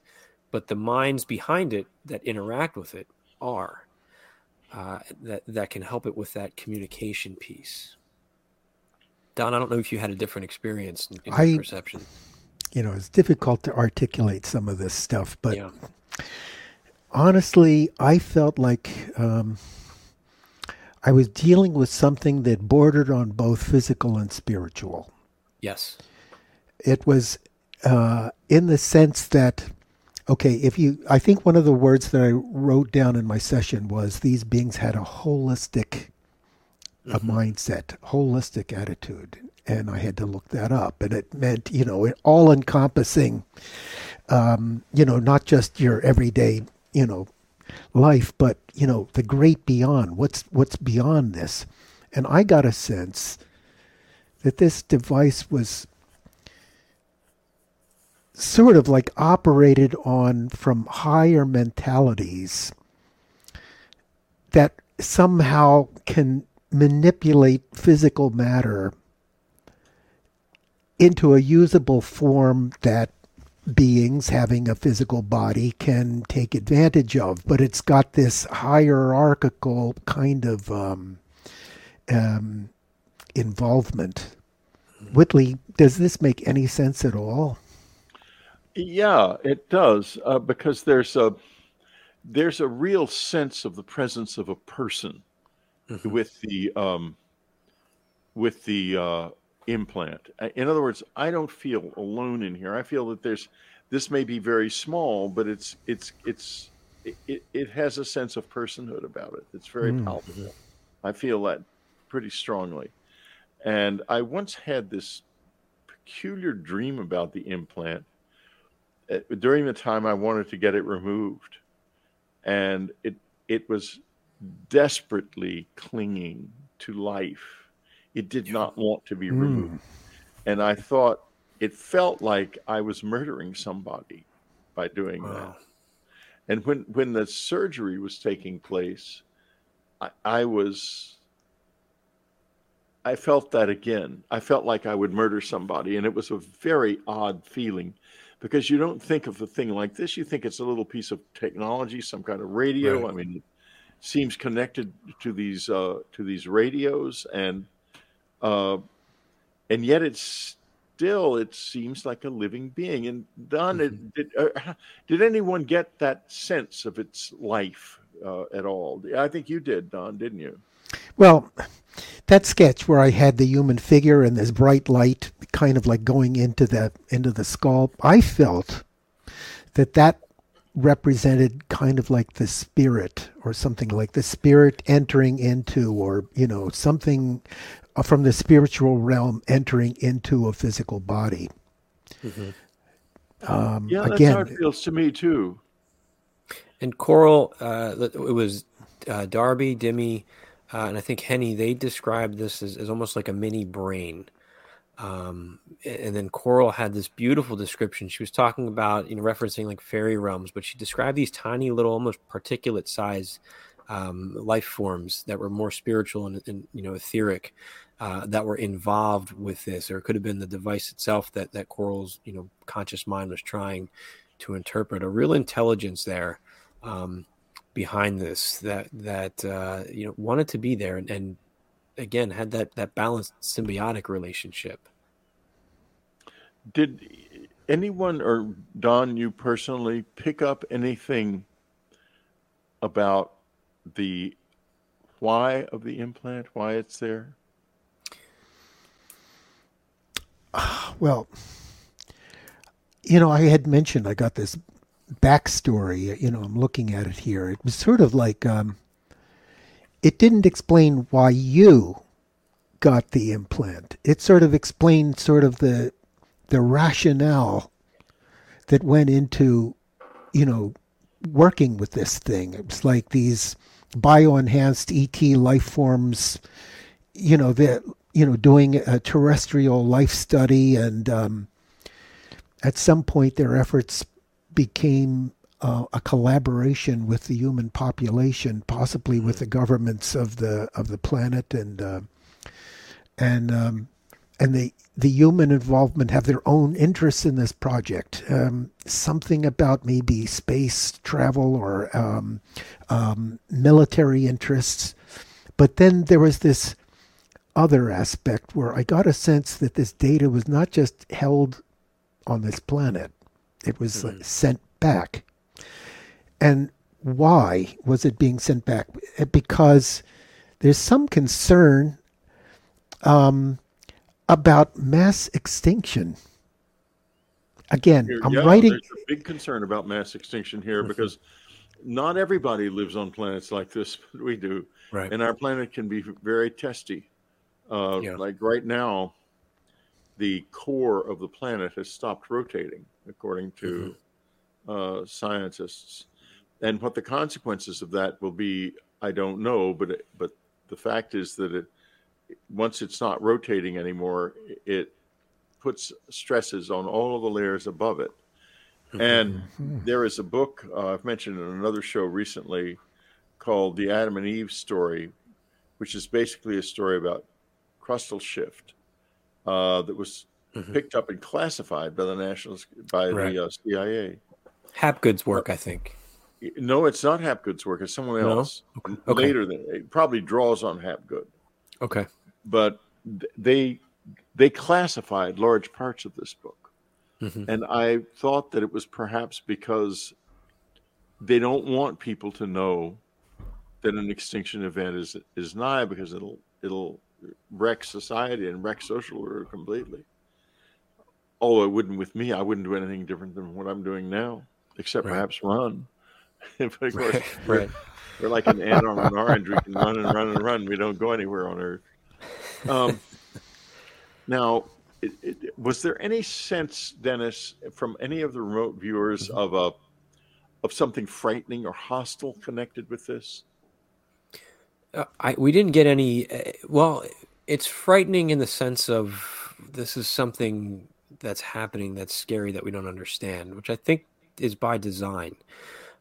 But the minds behind it that interact with it are uh, that that can help it with that communication piece. Don, I don't know if you had a different experience in, in I, perception. You know, it's difficult to articulate some of this stuff, but yeah. honestly, I felt like um, I was dealing with something that bordered on both physical and spiritual. Yes. It was uh, in the sense that okay, if you, I think one of the words that I wrote down in my session was these beings had a holistic a mm-hmm. mindset, holistic attitude. And I had to look that up. And it meant, you know, all encompassing, um, you know, not just your everyday, you know, life, but, you know, the great beyond. What's, what's beyond this? And I got a sense that this device was sort of like operated on from higher mentalities that somehow can manipulate physical matter into a usable form that beings having a physical body can take advantage of. But it's got this hierarchical kind of um, um, involvement. Whitley, does this make any sense at all? Yeah, it does uh, because there's a there's a real sense of the presence of a person mm-hmm. with the um, with the uh, implant. In other words, I don't feel alone in here. I feel that there's this may be very small, but it's it's it's it, it has a sense of personhood about it. It's very mm-hmm. palpable. I feel that pretty strongly. And I once had this peculiar dream about the implant uh, during the time I wanted to get it removed, and it it was desperately clinging to life. It did not want to be mm. removed, and I thought it felt like I was murdering somebody by doing wow. that. And when when the surgery was taking place, I, I was I felt that again. I felt like I would murder somebody, and it was a very odd feeling because you don't think of a thing like this. You think it's a little piece of technology, some kind of radio. Right. I mean, it seems connected to these uh, to these radios, and uh, and yet it's still it seems like a living being. And Don, mm-hmm. did uh, did anyone get that sense of its life uh, at all? I think you did, Don, didn't you? Well, that sketch where I had the human figure and this bright light kind of like going into the into the skull, I felt that that represented kind of like the spirit or something like the spirit entering into or you know something from the spiritual realm entering into a physical body. Mm-hmm. Um, yeah, that's again, how it feels to me too. And Coral, uh, it was uh, Darby, Dimmy, uh, and I think Henny, they described this as, as almost like a mini brain. Um, and then Coral had this beautiful description. She was talking about, you know, referencing like fairy realms, but she described these tiny little, almost particulate size um, life forms that were more spiritual and, and you know, etheric. Uh, that were involved with this, or it could have been the device itself that that Coral's you know conscious mind was trying to interpret. A real intelligence there. Um, behind this that that uh, you know wanted to be there and, and again had that that balanced symbiotic relationship. Did anyone or Don, you personally, pick up anything about the why of the implant, why it's there? Well, you know, I had mentioned I got this backstory. You know, I'm looking at it here. It was sort of like um, it didn't explain why you got the implant. It sort of explained sort of the the rationale that went into, you know, working with this thing. It was like these bioenhanced ET life forms, you know, that you know, doing a terrestrial life study, and um, at some point their efforts became uh, a collaboration with the human population, possibly with the governments of the of the planet, and uh, and um, and the the human involvement have their own interests in this project. Um, something about maybe space travel or um, um military interests, but then there was this other aspect where I got a sense that this data was not just held on this planet it was mm-hmm. sent back. And why was it being sent back? Because there's some concern um, about mass extinction. Again, I'm yeah, writing. There's a big concern about mass extinction here mm-hmm. because not everybody lives on planets like this, but we do. Right. And our planet can be very testy. Uh, yeah. Like right now, the core of the planet has stopped rotating according to mm-hmm. uh, scientists. And what the consequences of that will be, I don't know. But it, but the fact is that it once it's not rotating anymore, it puts stresses on all of the layers above it. And mm-hmm. there is a book uh, I've mentioned in another show recently called The Adam and Eve Story, which is basically a story about crustal shift uh, that was mm-hmm. picked up and classified by the national by right. the uh, CIA. Hapgood's work, I think. No, it's not Hapgood's work. It's someone else. No? Okay. Later, than it probably draws on Hapgood. Okay, but they they classified large parts of this book, mm-hmm. and I thought that it was perhaps because they don't want people to know that an extinction event is is nigh because it'll it'll wreck society and wreck social order completely although it wouldn't with me, I wouldn't do anything different than what I'm doing now, except right. perhaps run. but of course, right. We're, right. we're, like an ant on an orange. We can run and run and run. We don't go anywhere on Earth. Um, now, it, it, was there any sense, Dennis, from any of the remote viewers mm-hmm. of a of something frightening or hostile connected with this? Uh, I we didn't get any. Uh, well, it's frightening in the sense of this is something that's happening that's scary that we don't understand, which I think is by design.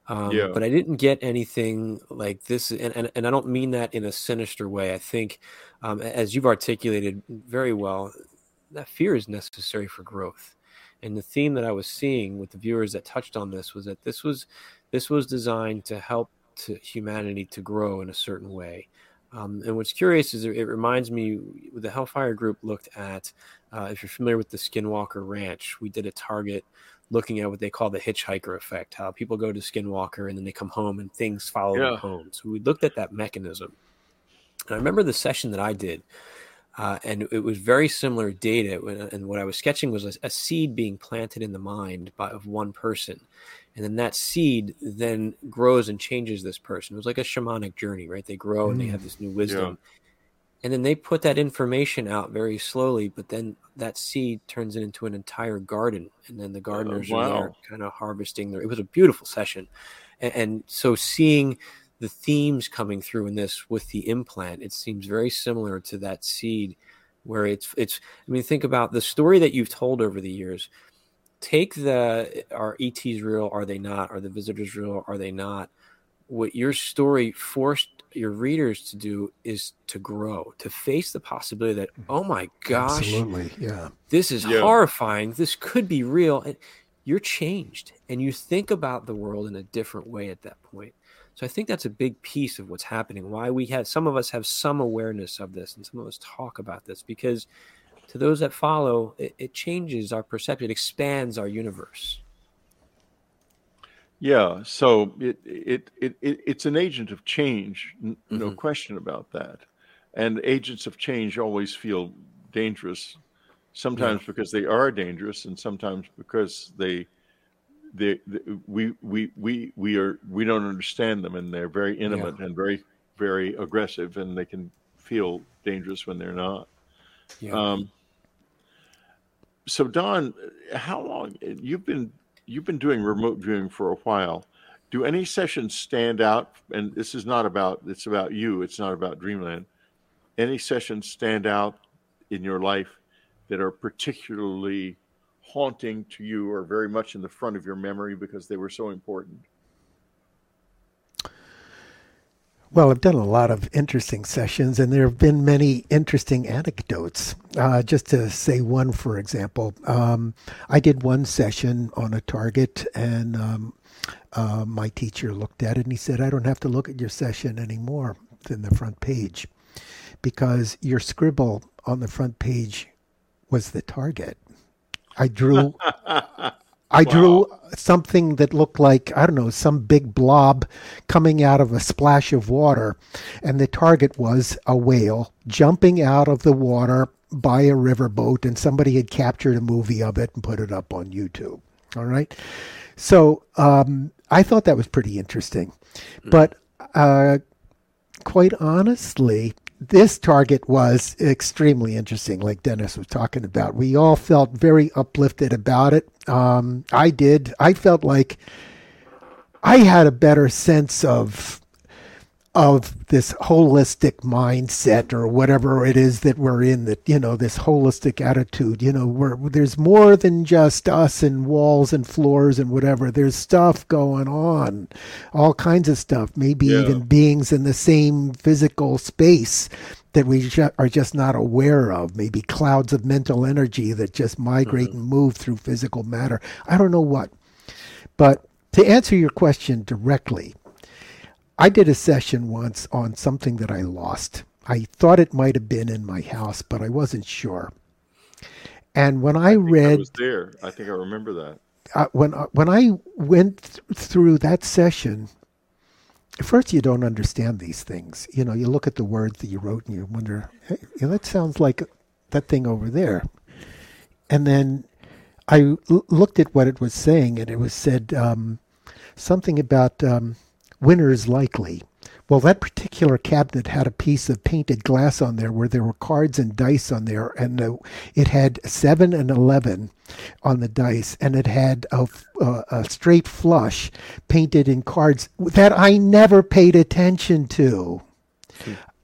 Um, yeah. But I didn't get anything like this, and, and, and I don't mean that in a sinister way. I think, um, as you've articulated very well, that fear is necessary for growth. And the theme that I was seeing with the viewers that touched on this was that this was this was designed to help to humanity to grow in a certain way. Um, and what's curious is it reminds me the Hellfire Group looked at, uh, if you're familiar with the Skinwalker Ranch, we did a target looking at what they call the hitchhiker effect, how people go to Skinwalker and then they come home and things follow yeah. them home. So we looked at that mechanism. And I remember the session that I did, uh, and it was very similar data. And what I was sketching was a, a seed being planted in the mind by, of one person and then that seed then grows and changes this person. It was like a shamanic journey, right? They grow and they have mm. this new wisdom. Yeah. And then they put that information out very slowly, but then that seed turns it into an entire garden. And then the uh, gardeners uh, wow. are there kind of harvesting their it was a beautiful session. And, and so seeing the themes coming through in this with the implant, it seems very similar to that seed where it's it's I mean, think about the story that you've told over the years take the are ETs real? Are they not? Are the visitors real? Are they not? What your story forced your readers to do is to grow, to face the possibility that, oh my gosh, absolutely, yeah, this is yeah. horrifying. This could be real. And you're changed, and you think about the world in a different way at that point. So I think that's a big piece of what's happening. Why we have some of us have some awareness of this, and some of us talk about this because to those that follow, it, it changes our perception, it expands our universe. Yeah, so it, it it it it's an agent of change, n- mm-hmm. no question about that. And agents of change always feel dangerous, sometimes yeah. because they are dangerous, and sometimes because they, they, they, we we we we are we don't understand them, and they're very intimate yeah. and very very aggressive, and they can feel dangerous when they're not. Yeah. Um, so Don, how long you've been you've been doing remote viewing for a while? Do any sessions stand out? And this is not about it's about you. It's not about Dreamland. Any sessions stand out in your life that are particularly haunting to you or very much in the front of your memory because they were so important? Well, I've done a lot of interesting sessions, and there have been many interesting anecdotes. Uh, just to say one, for example, um, I did one session on a target, and um, uh, my teacher looked at it and he said, I don't have to look at your session anymore than the front page because your scribble on the front page was the target. I drew I wow. drew something that looked like, I don't know, some big blob coming out of a splash of water. And the target was a whale jumping out of the water by a riverboat. And somebody had captured a movie of it and put it up on YouTube. All right. So um, I thought that was pretty interesting. Hmm. But uh, quite honestly, this target was extremely interesting, like Dennis was talking about. We all felt very uplifted about it. Um, I did. I felt like I had a better sense of of this holistic mindset or whatever it is that we're in that you know this holistic attitude you know where there's more than just us and walls and floors and whatever there's stuff going on all kinds of stuff maybe yeah. even beings in the same physical space that we are just not aware of maybe clouds of mental energy that just migrate mm-hmm. and move through physical matter i don't know what but to answer your question directly I did a session once on something that I lost. I thought it might have been in my house, but I wasn't sure. And when I, I read, I was there. I think I remember that. Uh, when uh, when I went th- through that session, at first you don't understand these things. You know, you look at the words that you wrote and you wonder, hey, you know, that sounds like that thing over there. And then I l- looked at what it was saying, and it was said um, something about. Um, winners likely. Well, that particular cabinet had a piece of painted glass on there where there were cards and dice on there, and uh, it had seven and eleven on the dice, and it had a, a, a, straight flush painted in cards that I never paid attention to,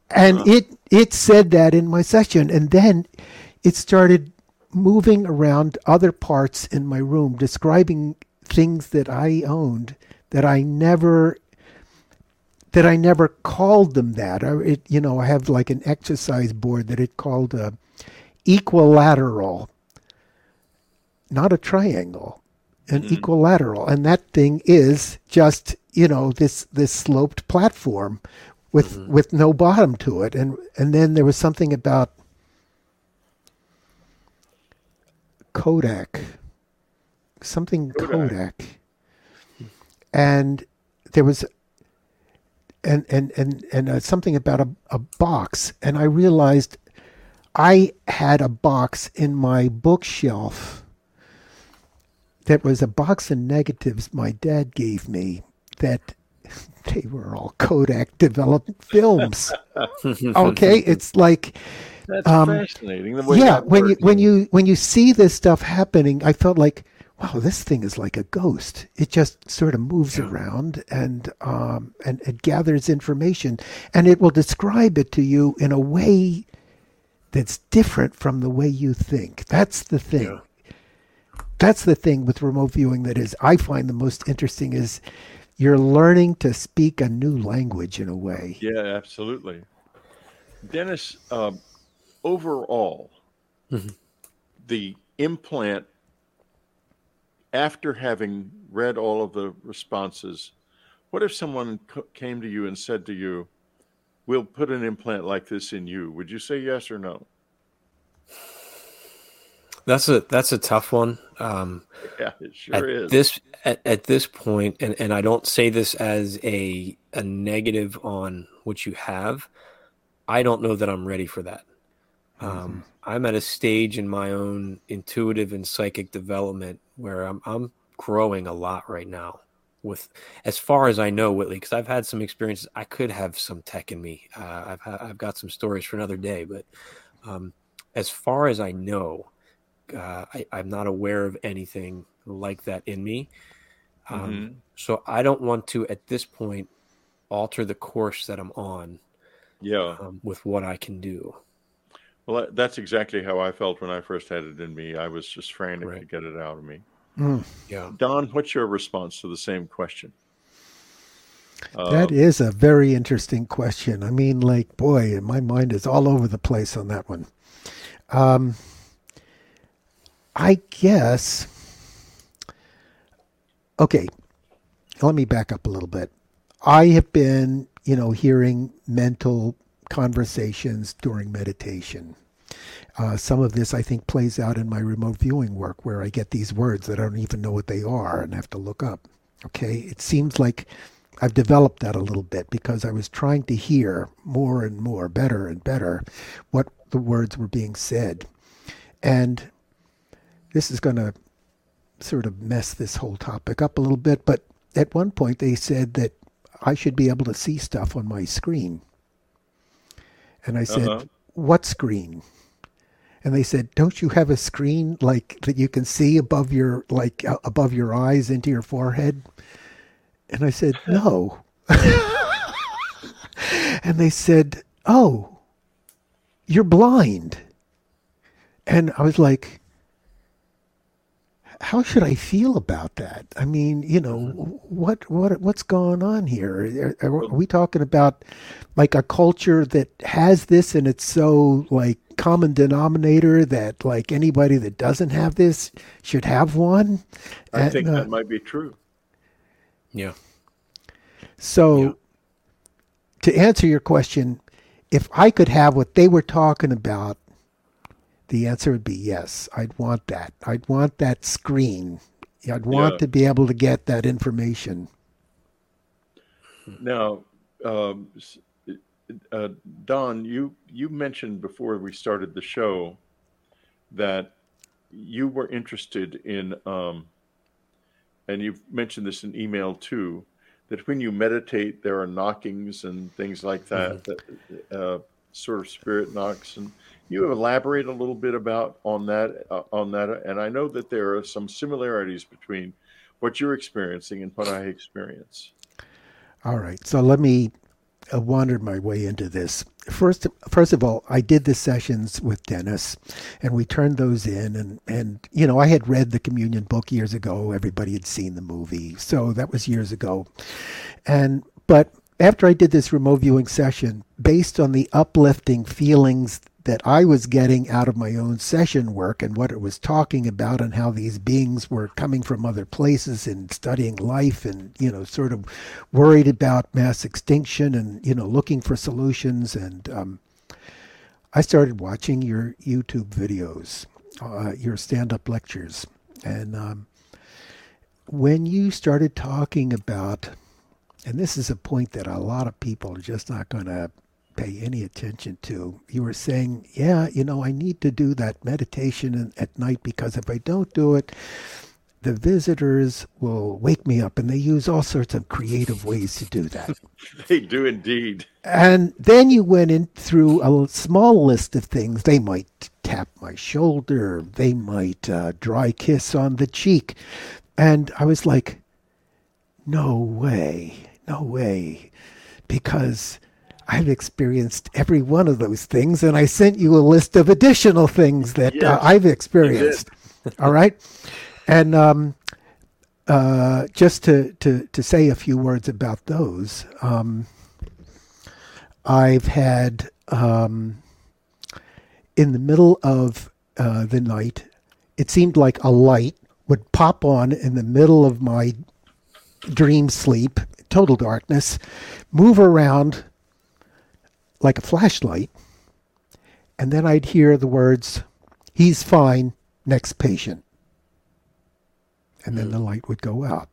and it it said that in my session, and then it started moving around other parts in my room, describing things that I owned that I never that I never called them that. I, it, you know, I have like an exercise board that it called a equilateral, not a triangle, an mm-hmm. equilateral, and that thing is just you know this this sloped platform with mm-hmm. with no bottom to it, and and then there was something about Kodak, something Kodak, Kodak. and there was and and and and uh, something about a, a box. And i realized i had a box in my bookshelf that was a box of negatives my dad gave me that they were all kodak developed films. Okay? It's like that's um, fascinating yeah when you when you when you see this stuff happening i felt like wow, this thing is like a ghost. It just sort of moves yeah. around and um, and it gathers information, and it will describe it to you in a way that's different from the way you think. That's the thing. Yeah. That's the thing with remote viewing that is I find the most interesting is you're learning to speak a new language in a way. Yeah, absolutely. Dennis, um, overall, mm-hmm. the implant after having read all of the responses, what if someone came to you and said to you, We'll put an implant like this in you? Would you say yes or no? That's a that's a tough one. Um, yeah, it sure at is. This at, at this point, and, and I don't say this as a a negative on what you have. I don't know that I'm ready for that. Um, mm-hmm. I'm at a stage in my own intuitive and psychic development where I'm I'm growing a lot right now. With as far as I know, Whitley, because I've had some experiences. I could have some tech in me. Uh, I've I've got some stories for another day, but um, as far as I know, uh, I, am not aware of anything like that in me. Um, mm-hmm. So I don't want to at this point alter the course that I'm on. Yeah, um, with what I can do. Well, that's exactly how I felt when I first had it in me. I was just frantic right. to get it out of me. Mm. Yeah. Don, what's your response to the same question? That uh, is a very interesting question. I mean, like, boy, my mind is all over the place on that one. Um, I guess. Okay, let me back up a little bit. I have been, you know, hearing mental conversations during meditation. Uh, some of this, I think, plays out in my remote viewing work where I get these words that I don't even know what they are and have to look up. Okay, it seems like I've developed that a little bit because I was trying to hear more and more, better and better, what the words were being said. And this is going to sort of mess this whole topic up a little bit, but at one point they said that I should be able to see stuff on my screen. And I said, uh-huh. What screen? And they said, "Don't you have a screen like that you can see above your like uh, above your eyes into your forehead?" And I said, "No." and they said, "Oh, you're blind." And I was like, how should I feel about that? I mean, you know, what what what's going on here? Are, are, we talking about like a culture that has this and it's so like common denominator that like anybody that doesn't have this should have one? I and, think uh, that might be true. Yeah. So yeah. to answer your question, if I could have what they were talking about the answer would be yes. I'd want that. I'd want that screen. I'd want yeah. to be able to get that information. Now, um, uh, Don, you you mentioned before we started the show that you were interested in, um, and you've mentioned this in email too, that when you meditate, there are knockings and things like that, mm-hmm. that uh, sort of spirit knocks and you elaborate a little bit about on that uh, on that and i know that there are some similarities between what you're experiencing and what i experience all right so let me uh, my way into this. First, first of all, I did the sessions with Dennis, and we turned those in. And, and you know, I had read the Communion book years ago. Everybody had seen the movie, so that was years ago. And but after I did this remote viewing session, based on the uplifting feelings that I was getting out of my own session work and what it was talking about and how these beings were coming from other places and studying life and you know sort of worried about mass extinction and you know looking for solutions. And um, I started watching your YouTube videos, uh, your stand-up lectures, and um, when you started talking about, and this is a point that a lot of people are just not going to pay any attention to. You were saying, yeah, you know, I need to do that meditation at night because if I don't do it, the visitors will wake me up and they use all sorts of creative ways to do that. they do indeed. And then you went in through a small list of things. They might tap my shoulder, they might uh, dry kiss on the cheek. And I was like, no way, no way. Because I've experienced every one of those things, and I sent you a list of additional things that uh, yes, uh, I've experienced. All right, and um, uh, just to, to to say a few words about those, um, I've had um, in the middle of uh, the night, it seemed like a light would pop on in the middle of my dream sleep, total darkness, move around like a flashlight, and then I'd hear the words, He's fine, next patient. And then the light would go out.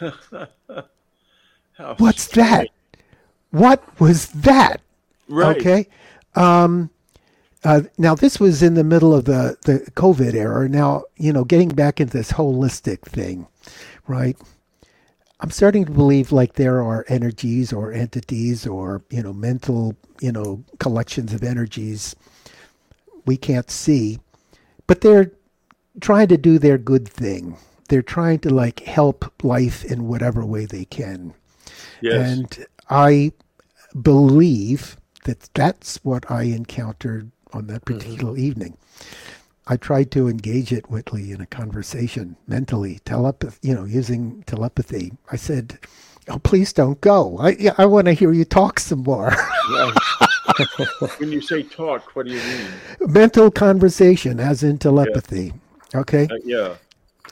What's that? What was that? Right. Okay. Um, uh, now this was in the middle of the, the COVID era. Now, you know, getting back into this holistic thing, right? I'm starting to believe like there are energies or entities or, you know, mental you know collections of energies we can't see but they're trying to do their good thing they're trying to like help life in whatever way they can yes. and i believe that that's what i encountered on that mm-hmm. particular mm-hmm. evening I tried to engage it, Whitley, in a conversation mentally, telepathy, you know, using telepathy. I said, "Oh, please don't go. I I want to hear you talk some more." when you say talk, what do you mean? Mental conversation, as in telepathy. Yeah. Okay. Uh, yeah.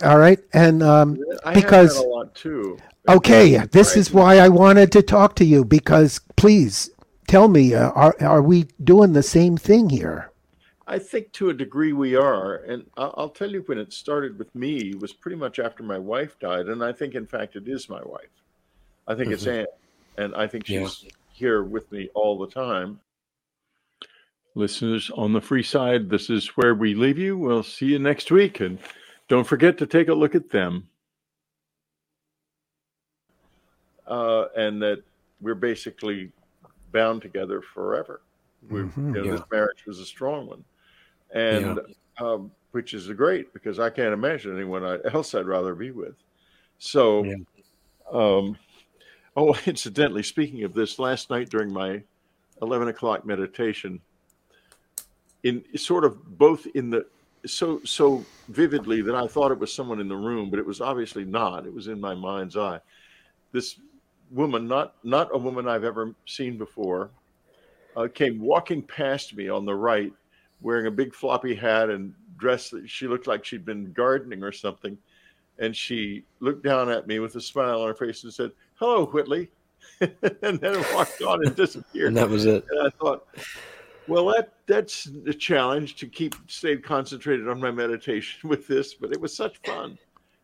All right, and um, I because a lot too. Okay, this is why I wanted to talk to you because please tell me, uh, are are we doing the same thing here? I think to a degree we are, and I'll tell you when it started with me was pretty much after my wife died, and I think in fact it is my wife. I think mm-hmm. it's Anne, and I think she's yeah. here with me all the time. Listeners on the free side, this is where we leave you. We'll see you next week, and don't forget to take a look at them. Uh, and that we're basically bound together forever. Mm-hmm, you know, yeah. This marriage was a strong one and yeah. um, which is great because I can't imagine anyone else I'd rather be with. So, yeah. um, oh, incidentally, speaking of this, last night during my eleven o'clock meditation, in sort of both in the so so vividly that I thought it was someone in the room, but it was obviously not. It was in my mind's eye. This woman, not not a woman I've ever seen before, uh, came walking past me on the right wearing a big floppy hat and dressed. She looked like she'd been gardening or something. And she looked down at me with a smile on her face and said, Hello, Whitley. and then walked on and disappeared. and that was it. And I thought, well, that that's a challenge to keep stay concentrated on my meditation with this, but it was such fun.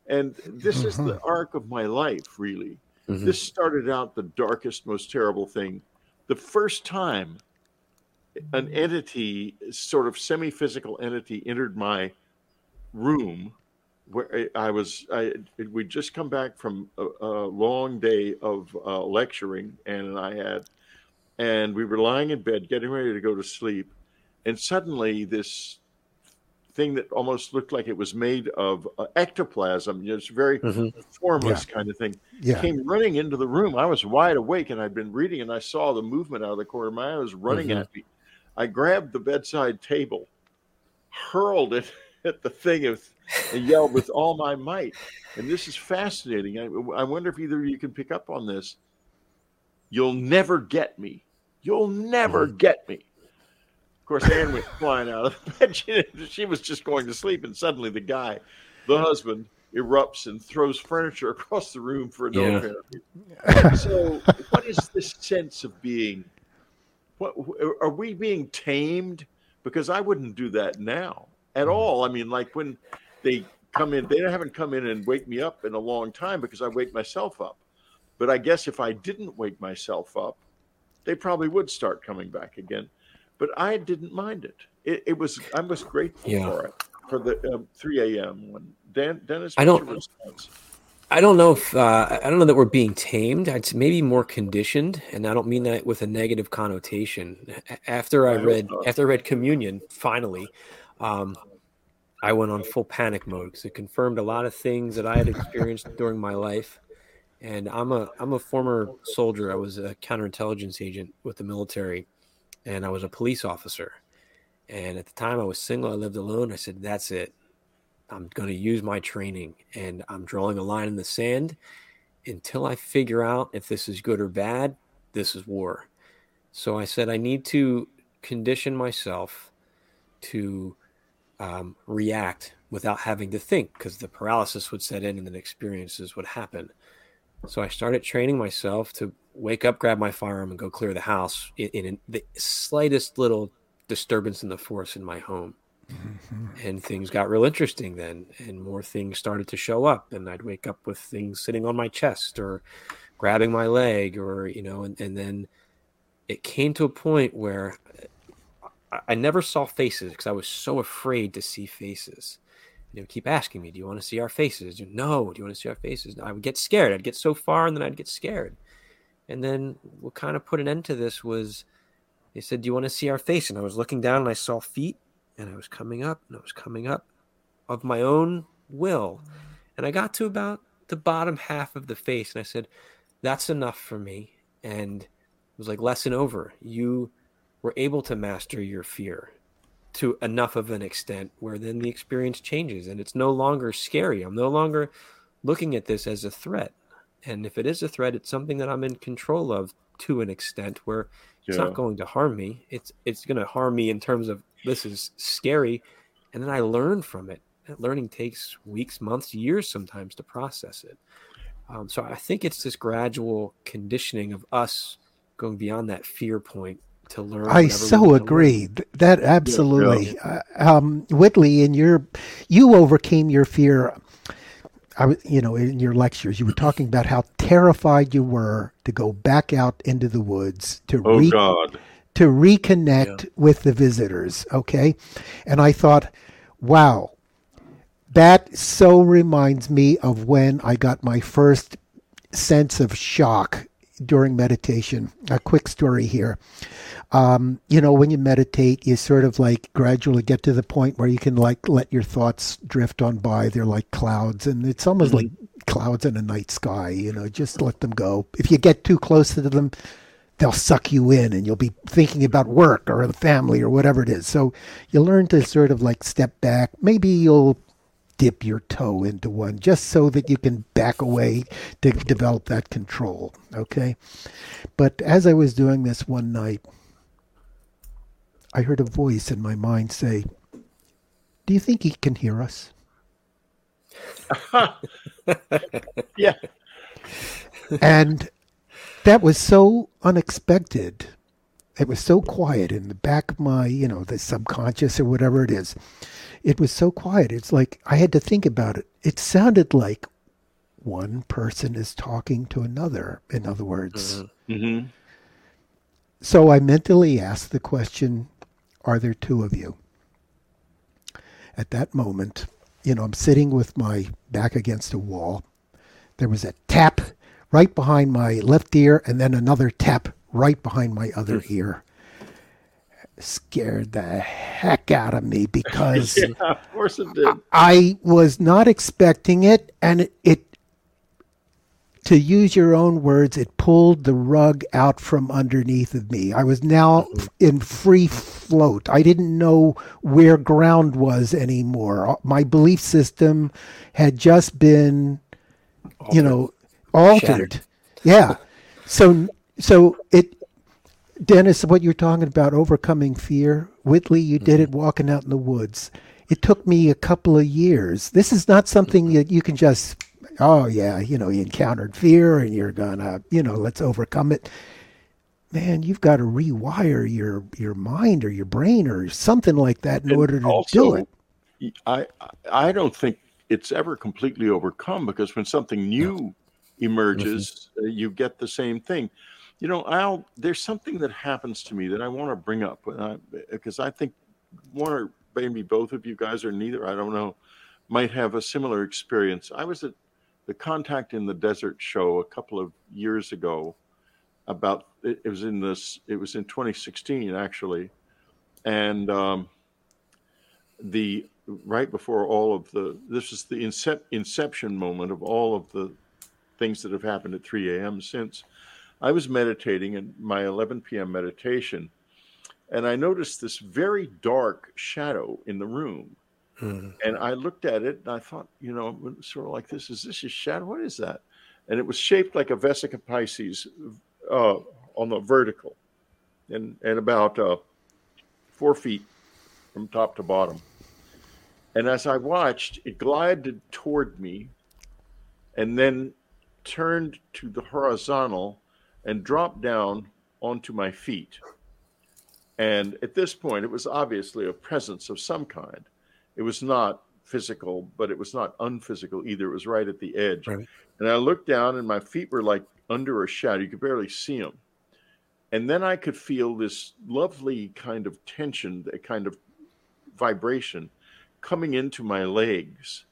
And this mm-hmm. is the mm-hmm. arc of my life, really. Mm-hmm. This started out the darkest, most terrible thing. The first time an entity, sort of semi-physical entity, entered my room where I was. I we'd just come back from a, a long day of uh, lecturing, and I had, and we were lying in bed, getting ready to go to sleep, and suddenly this thing that almost looked like it was made of uh, ectoplasm, you know, it's very mm-hmm. formless yeah. kind of thing, yeah. came running into the room. I was wide awake and I'd been reading and I saw the movement out of the corner of my eye. It was running mm-hmm. at me. I grabbed the bedside table, hurled it at the thing, and yelled with all my might. And this is fascinating. I, I wonder if either of you can pick up on this. You'll never get me. You'll never mm-hmm. get me. Of course, Anne went flying out of the bed. She, she was just going to sleep, and suddenly the guy, the husband, erupts and throws furniture across the room for no yeah. So, what is this sense of being? What are we being tamed? Because I wouldn't do that now at mm. all. I mean, like when they come in, they haven't come in and wake me up in a long time because I wake myself up. But I guess if I didn't wake myself up, they probably would start coming back again but I didn't mind it. It, it was I was grateful yeah. for it for the um, 3 a.m. when Dan, Dennis. I don't. I don't know if uh, I don't know that we're being tamed. It's maybe more conditioned, and I don't mean that with a negative connotation. After I, read after I read Communion, finally, um, I went on full panic mode because it confirmed a lot of things that I had experienced during my life. And I'm a I'm a former soldier. I was a counterintelligence agent with the military, and I was a police officer. And at the time I was single, I lived alone. I said, that's it. I'm going to use my training and I'm drawing a line in the sand until I figure out if this is good or bad. This is war. So I said, I need to condition myself to um, react without having to think because the paralysis would set in and then experiences would happen. So I started training myself to wake up, grab my firearm, and go clear the house in, in the slightest little disturbance in the force in my home. And things got real interesting then, and more things started to show up. And I'd wake up with things sitting on my chest or grabbing my leg, or, you know, and, and then it came to a point where I, I never saw faces because I was so afraid to see faces they would keep asking me, "Do you want to see our faces?" No. Do you want to see our faces? I would get scared. I'd get so far, and then I'd get scared. And then what kind of put an end to this was they said, Do you want to see our face? And I was looking down and I saw feet and I was coming up and I was coming up of my own will. And I got to about the bottom half of the face and I said, That's enough for me. And it was like, lesson over. You were able to master your fear to enough of an extent where then the experience changes and it's no longer scary. I'm no longer looking at this as a threat. And if it is a threat, it's something that I'm in control of to an extent where it's not going to harm me. It's it's going to harm me in terms of this is scary, and then I learn from it. That learning takes weeks, months, years sometimes to process it. Um, so I think it's this gradual conditioning of us going beyond that fear point to learn. I so agree. That absolutely, yeah, yeah. Uh, um, Whitley, in your you overcame your fear I was, you know, in your lectures, you were talking about how terrified you were to go back out into the woods to oh, re- God. To reconnect yeah. with the visitors. Okay, and I thought, wow, that so reminds me of when I got my first sense of shock during meditation. A quick story here. Um, you know, when you meditate, you sort of like gradually get to the point where you can like let your thoughts drift on by. They're like clouds, and it's almost mm-hmm. like clouds in a night sky. You know, just let them go. If you get too close to them, they'll suck you in, and you'll be thinking about work or the family or whatever it is. So you learn to sort of like step back. Maybe you'll dip your toe into one just so that you can back away to develop that control. Okay. But as I was doing this one night, I heard a voice in my mind say, Do you think he can hear us? yeah. and that was so unexpected. It was so quiet in the back of my, you know, the subconscious or whatever it is. It was so quiet. It's like I had to think about it. It sounded like one person is talking to another, in other words. Mm-hmm. mm-hmm. So I mentally asked the question are there two of you? At that moment, you know, I'm sitting with my back against a wall. There was a tap right behind my left ear and then another tap right behind my other hmm. ear. scared the heck out of me because yeah, of course it did. I was not expecting it, and it, it, to use your own words, it pulled the rug out from underneath of me. I was now in free float. I didn't know where ground was anymore. My belief system had just been, you know, altered. Shattered. Yeah. So so it Dennis, what you're talking about overcoming fear, Whitley, you did it mm-hmm. walking out in the woods. It took me a couple of years. This is not something that you can just oh yeah, you know, you encountered fear and you're gonna, you know, let's overcome it. Man, you've got to rewire your your mind or your brain or something like that in and order to also, do it. I I don't think it's ever completely overcome because when something new emerges, mm-hmm. uh, you get the same thing. You know, Al, there's something that happens to me that I want to bring up because I, I think one or maybe both of you guys or neither, I don't know, might have a similar experience. I was at the Contact in the Desert show a couple of years ago. About it, it was in this. It was in 2016 actually, and um, the right before all of the this is the incep- inception moment of all of the things that have happened at 3 a.m. since. I was meditating in my 11 p.m. meditation, and I noticed this very dark shadow in the room. Mm-hmm. And I looked at it and I thought, you know, sort of like this is this a shadow? What is that? And it was shaped like a Vesica Piscis uh, on the vertical and, and about uh, four feet from top to bottom. And as I watched, it glided toward me and then turned to the horizontal and dropped down onto my feet. And at this point, it was obviously a presence of some kind. It was not physical, but it was not unphysical either. It was right at the edge. Right. And I looked down, and my feet were like under a shadow. You could barely see them. And then I could feel this lovely kind of tension, a kind of vibration coming into my legs.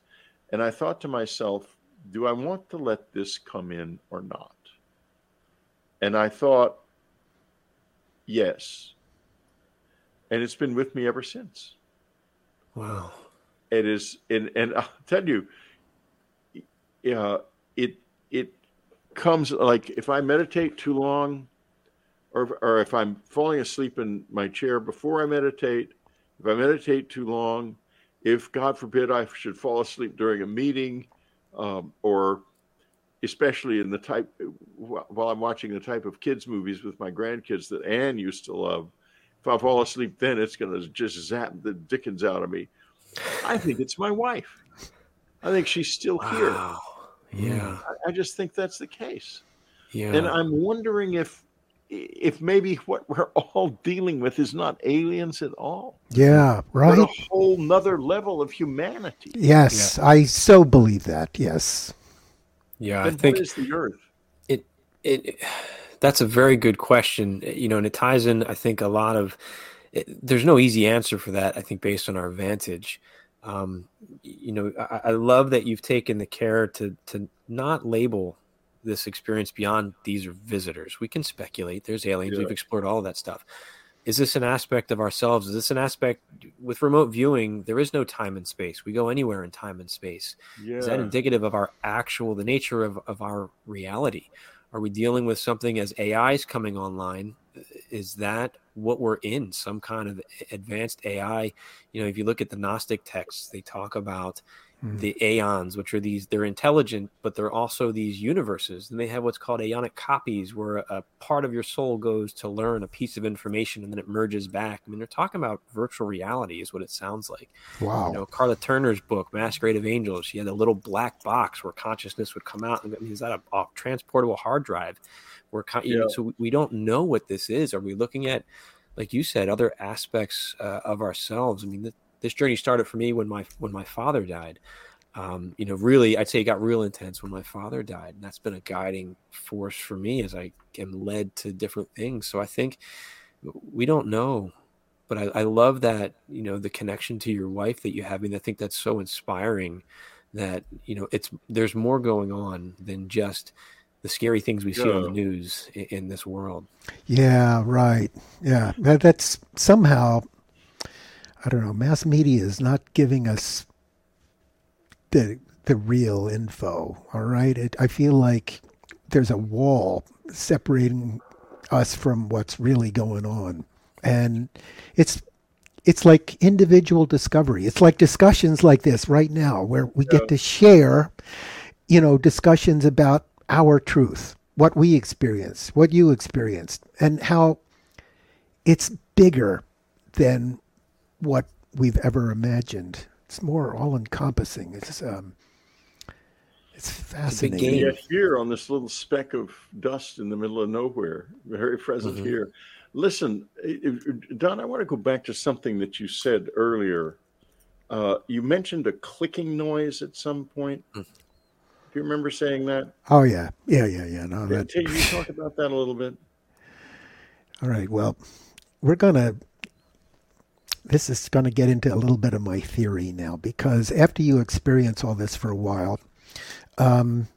And I thought to myself, do I want to let this come in or not? And I thought, yes. And it's been with me ever since. Wow. It is, and, and I'll tell you, yeah, it, it comes like if I meditate too long, or, or if I'm falling asleep in my chair before I meditate, if I meditate too long, if God forbid I should fall asleep during a meeting, um, or especially in the type while I'm watching the type of kids movies with my grandkids that Anne used to love. If I fall asleep, then it's going to just zap the dickens out of me. I think it's my wife. I think she's still wow. here. Yeah, I, I just think that's the case. Yeah, and I'm wondering if if maybe what we're all dealing with is not aliens at all. Yeah, right. But a whole nother level of humanity. Yes, yeah. I so believe that. Yes. Yeah, then I think is the Earth. It, it it that's a very good question. You know, and it ties in. I think a lot of it, there's no easy answer for that. I think based on our vantage. Um, you know, I, I love that you've taken the care to to not label this experience beyond these are visitors. We can speculate. There's aliens. Yeah. We've explored all of that stuff. Is this an aspect of ourselves? Is this an aspect with remote viewing? There is no time and space. We go anywhere in time and space. Yeah. Is that indicative of our actual, the nature of, of our reality? Are we dealing with something as AI is coming online? Is that what we're in? Some kind of advanced AI? You know, if you look at the Gnostic texts, they talk about Mm-hmm. the aeons, which are these, they're intelligent, but they're also these universes. And they have what's called aeonic copies, where a part of your soul goes to learn a piece of information and then it merges back. I mean, they're talking about virtual reality, is what it sounds like. Wow. You know, Karla Turner's book, Masquerade of Angels, she had a little black box where consciousness would come out. I mean, is that a, a transportable hard drive? Where, you yeah. know, so we don't know what this is. Are we looking at, like you said, other aspects uh, of ourselves? I mean, this journey started for me when my when my father died. Um, you know, really, I'd say it got real intense when my father died, and that's been a guiding force for me as I am led to different things. So I think we don't know, but I, I love that you know the connection to your wife that you have, I and I think that's so inspiring. That you know, it's there's more going on than just the scary things we see yeah. on the news in, in, this world. Yeah, right. Yeah, that, that's somehow. I don't know. Mass media is not giving us the the real info. All right, it, I feel like there's a wall separating us from what's really going on, and it's it's like individual discovery. It's like discussions like this right now, where we yeah. get to share, you know, discussions about our truth, what we experience, what you experienced, and how it's bigger than what we've ever imagined. It's more all encompassing. It's um, it's fascinating. Yet here on this little speck of dust in the middle of nowhere, very present mm-hmm. here. Listen, Don, I want to go back to something that you said earlier. Uh, you mentioned a clicking noise at some point. Mm. Do you remember saying that? Oh yeah, yeah, yeah, yeah. No, that... Can you talk about that a little bit? All right. Well, we're gonna. This is going to get into a little bit of my theory now, because after you experience all this for a while, um,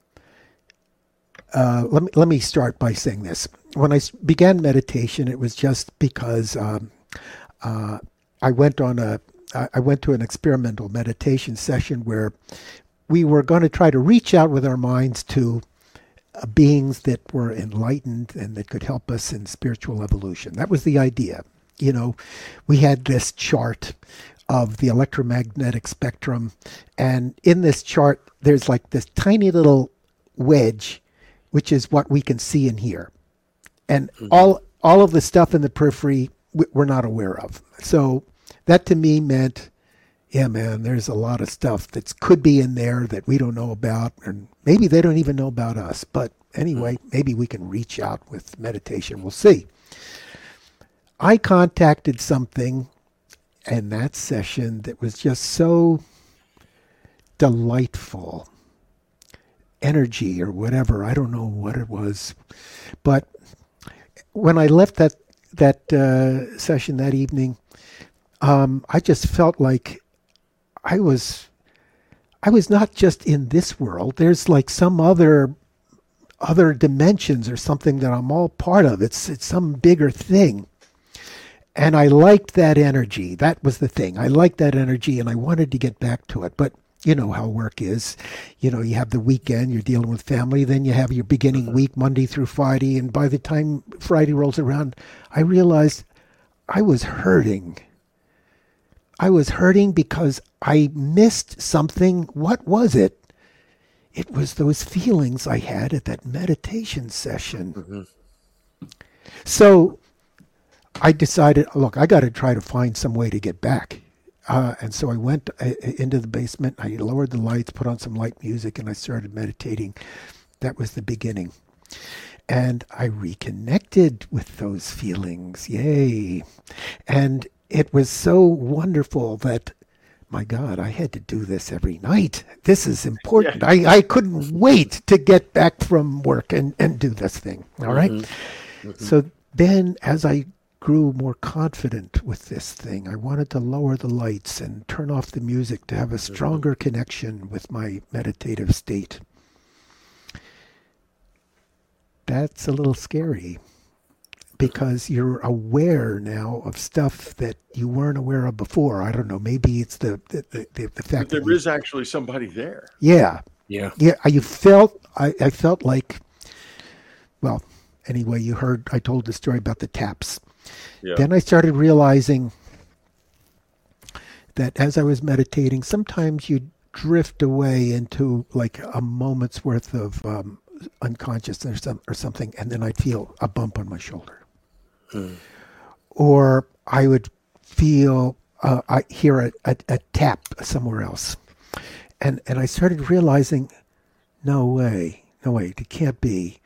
uh, let me let me start by saying this. When I began meditation, it was just because um, uh, I went on a I went to an experimental meditation session where we were going to try to reach out with our minds to uh, beings that were enlightened and that could help us in spiritual evolution. That was the idea. You know, we had this chart of the electromagnetic spectrum, and in this chart, there's like this tiny little wedge which is what we can see and hear. And mm-hmm. all all of the stuff in the periphery we're not aware of. So that to me meant, yeah, man, there's a lot of stuff that could be in there that we don't know about, and maybe they don't even know about us. But anyway, mm-hmm. maybe we can reach out with meditation. We'll see. I contacted something in that session that was just so delightful energy or whatever. I don't know what it was, but when I left that that uh, session that evening, um, I just felt like I was I was not just in this world. There's like some other other dimensions or something that I'm all part of. It's it's some bigger thing. And I liked that energy. That was the thing. I liked that energy and I wanted to get back to it. But you know how work is. You know, you have the weekend, you're dealing with family, then you have your beginning week, Monday through Friday. And by the time Friday rolls around, I realized I was hurting. I was hurting because I missed something. What was it? It was those feelings I had at that meditation session. Mm-hmm. So I decided, look, I got to try to find some way to get back. Uh, and so I went uh, into the basement. I lowered the lights, put on some light music, and I started meditating. That was the beginning. And I reconnected with those feelings. Yay. And it was so wonderful that, my God, I had to do this every night. This is important. Yeah. I, I couldn't wait to get back from work and, and do this thing. All right? mm-hmm. Mm-hmm. So then, as I grew more confident with this thing. I wanted to lower the lights and turn off the music to have a stronger connection with my meditative state. That's a little scary because you're aware now of stuff that you weren't aware of before. I don't know. Maybe it's the the, the, the fact but there is actually somebody there. Yeah. Yeah. Yeah. You felt I, I felt like well, anyway, you heard I told the story about the taps. Then I started realizing that as I was meditating, sometimes you drift away into like a moment's worth of um, unconsciousness or, some, or something, and then I'd feel a bump on my shoulder. Hmm. Or I would feel, uh, I hear a, a, a tap somewhere else. And, and I started realizing, no way, no way, it can't be.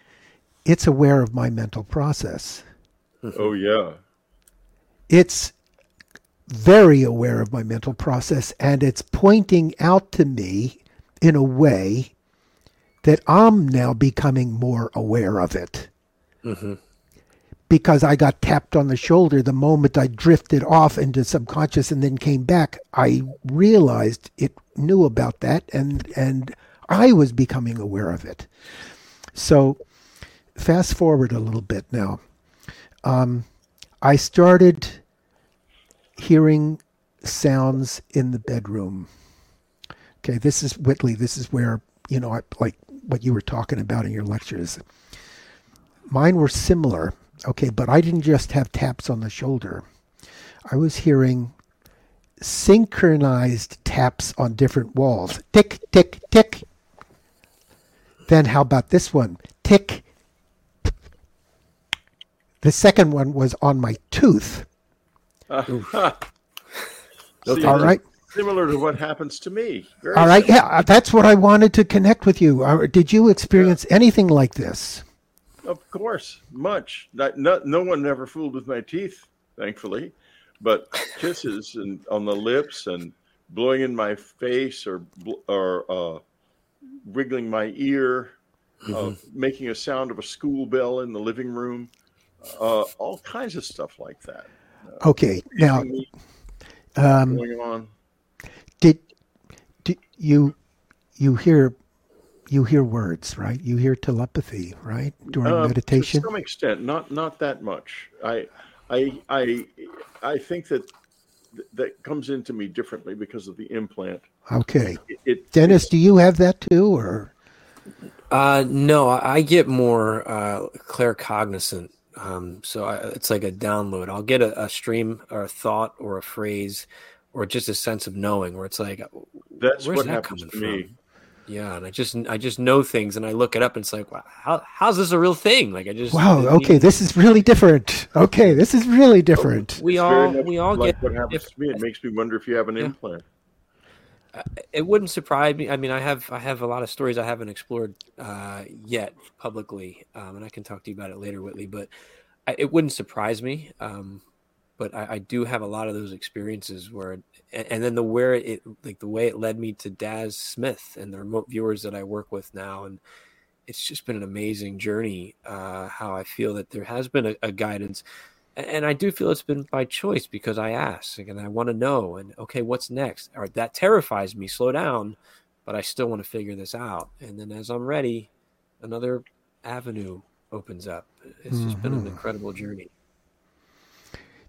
It's aware of my mental process. Oh, yeah it's very aware of my mental process and it's pointing out to me in a way that I'm now becoming more aware of it. Mm-hmm. Because I got tapped on the shoulder the moment I drifted off into subconscious and then came back, I realized it knew about that and and I was becoming aware of it. So fast forward a little bit now. Um, I started hearing sounds in the bedroom. Okay, this is Whitley. This is where, you know, I, like what you were talking about in your lectures. Mine were similar, okay, but I didn't just have taps on the shoulder. I was hearing synchronized taps on different walls. Tick, tick, tick. Then how about this one? Tick. The second one was on my tooth. Uh, See, all right. Similar to what happens to me. Very all right. Similar. Yeah, that's what I wanted to connect with you. Uh, did you experience yeah. anything like this? Of course, much. Not, no, no one ever fooled with my teeth, thankfully but kisses and on the lips and blowing in my face or or uh, wriggling my ear, uh, mm-hmm. uh, making a sound of a school bell in the living room, uh, all kinds of stuff like that. Uh, okay, now um, going on. Did, did you you hear you hear words, right? You hear telepathy, right, during uh, meditation. To some extent, not not that much. I I I I think that that comes into me differently because of the implant. Okay. It, it Dennis, do you have that too, or? Uh, no, I get more uh, claircognizant. Um, so I, it's like a download. I'll get a, a, stream or a thought or a phrase or just a sense of knowing where it's like, that's what that happens to from? Yeah, and I just I just know things, and I look it up, and it's like, wow, how how's this a real thing? Like I just wow, okay, this is really different. Okay, this is really different. We all we all like get what happens if, to me. It makes me wonder if you have an yeah. implant. It wouldn't surprise me. I mean, I have I have a lot of stories I haven't explored uh, yet publicly, um, and I can talk to you about it later, Whitley. But I, it wouldn't surprise me. Um, but I, I, do have a lot of those experiences where, and, and, then the where it like the way it led me to Daz Smith and the remote viewers that I work with now, and it's just been an amazing journey. Uh, how I feel that there has been a, a guidance, and, and, I do feel it's been by choice because I ask and I want to know, and okay, what's next? Or that terrifies me. Slow down, but I still want to figure this out. And then as I'm ready, another avenue opens up. It's mm-hmm. just been an mm-hmm. incredible journey.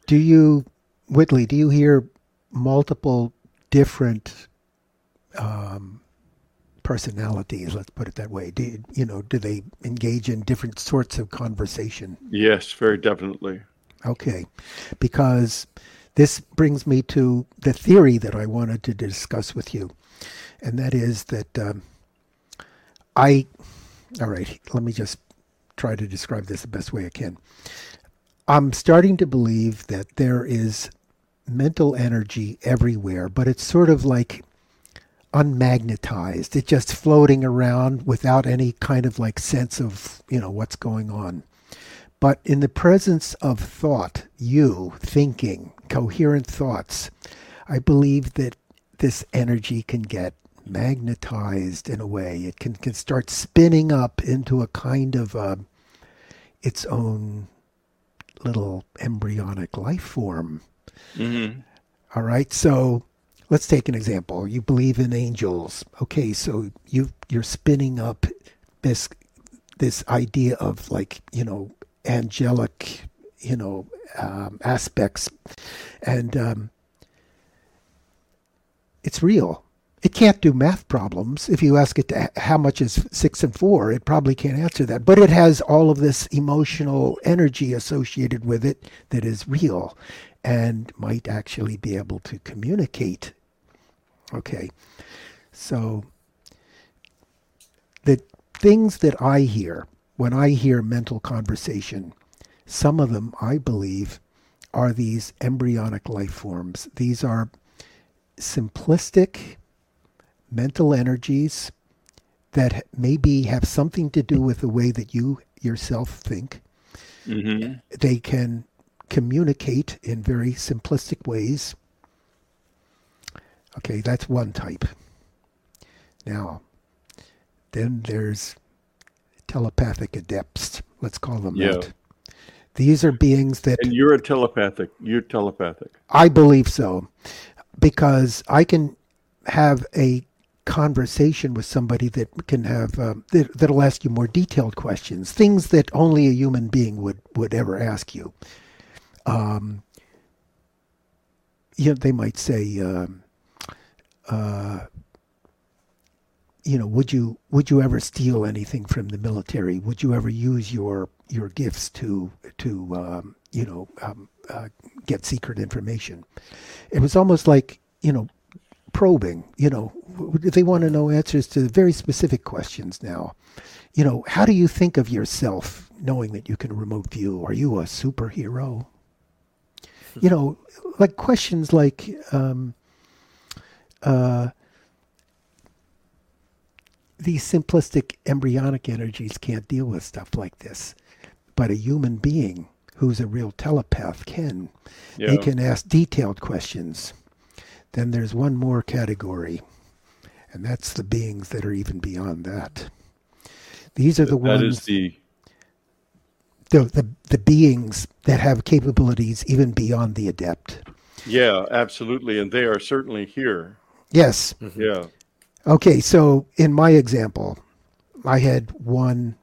Do you, Whitley, do you hear multiple different um, personalities, let's put it that way? Do, you know, do they engage in different sorts of conversation? Yes, very definitely. Okay. Because this brings me to the theory that I wanted to discuss with you. And that is that um, I, all right, let me just try to describe this the best way I can. I'm starting to believe that there is mental energy everywhere, but it's sort of like unmagnetized. It's just floating around without any kind of like sense of, you know, what's going on. But in the presence of thought, you thinking, coherent thoughts, I believe that this energy can get magnetized in a way. It can, can start spinning up into a kind of uh, its own little embryonic life form. Mm-hmm. All right, so let's take an example. You believe in angels. Okay, so you you're spinning up this this idea of like you know angelic you know um, aspects, and um, it's real. It can't do math problems. If you ask it to, how much is six and four, it probably can't answer that. But it has all of this emotional energy associated with it that is real and might actually be able to communicate. Okay. So the things that I hear when I hear mental conversation, some of them I believe are these embryonic life forms. These are simplistic mental energies that maybe have something to do with the way that you yourself think. Mm-hmm. They can communicate in very simplistic ways. Okay, that's one type. Now, then there's telepathic adepts. Let's call them yeah. that. These are beings that. And you're a telepathic. You're telepathic. I believe so, because I can have a conversation with somebody that can have um, that, that'll ask you more detailed questions, things that only a human being would would ever ask you. Um, you know, they might say, um, uh, you know, would you would you ever steal anything from the military? Would you ever use your your gifts to to um, you know um, uh, get secret information? It was almost like you know probing. You know, they want to know answers to very specific questions now. You know, how do you think of yourself knowing that you can remote view? Are you a superhero? You know, like questions like, um, uh, these simplistic embryonic energies can't deal with stuff like this. But a human being who's a real telepath can. Yeah. They can ask detailed questions. Then there's one more category, and that's the beings that are even beyond that. These are the that ones. That is the... the the the beings that have capabilities even beyond the adept. Yeah, absolutely, and they are certainly here. Yes. Mm-hmm. Yeah. Okay, so in my example, I had one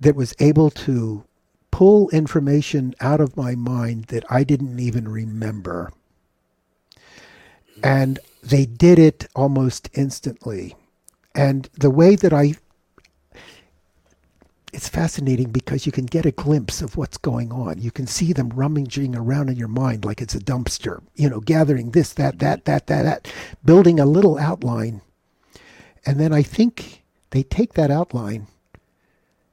that was able to pull information out of my mind that I didn't even remember. And they did it almost instantly. And the way that I it's fascinating because you can get a glimpse of what's going on. You can see them rummaging around in your mind like it's a dumpster, you know, gathering this, that, that, mm-hmm. that, that, that, building a little outline. And then I think they take that outline.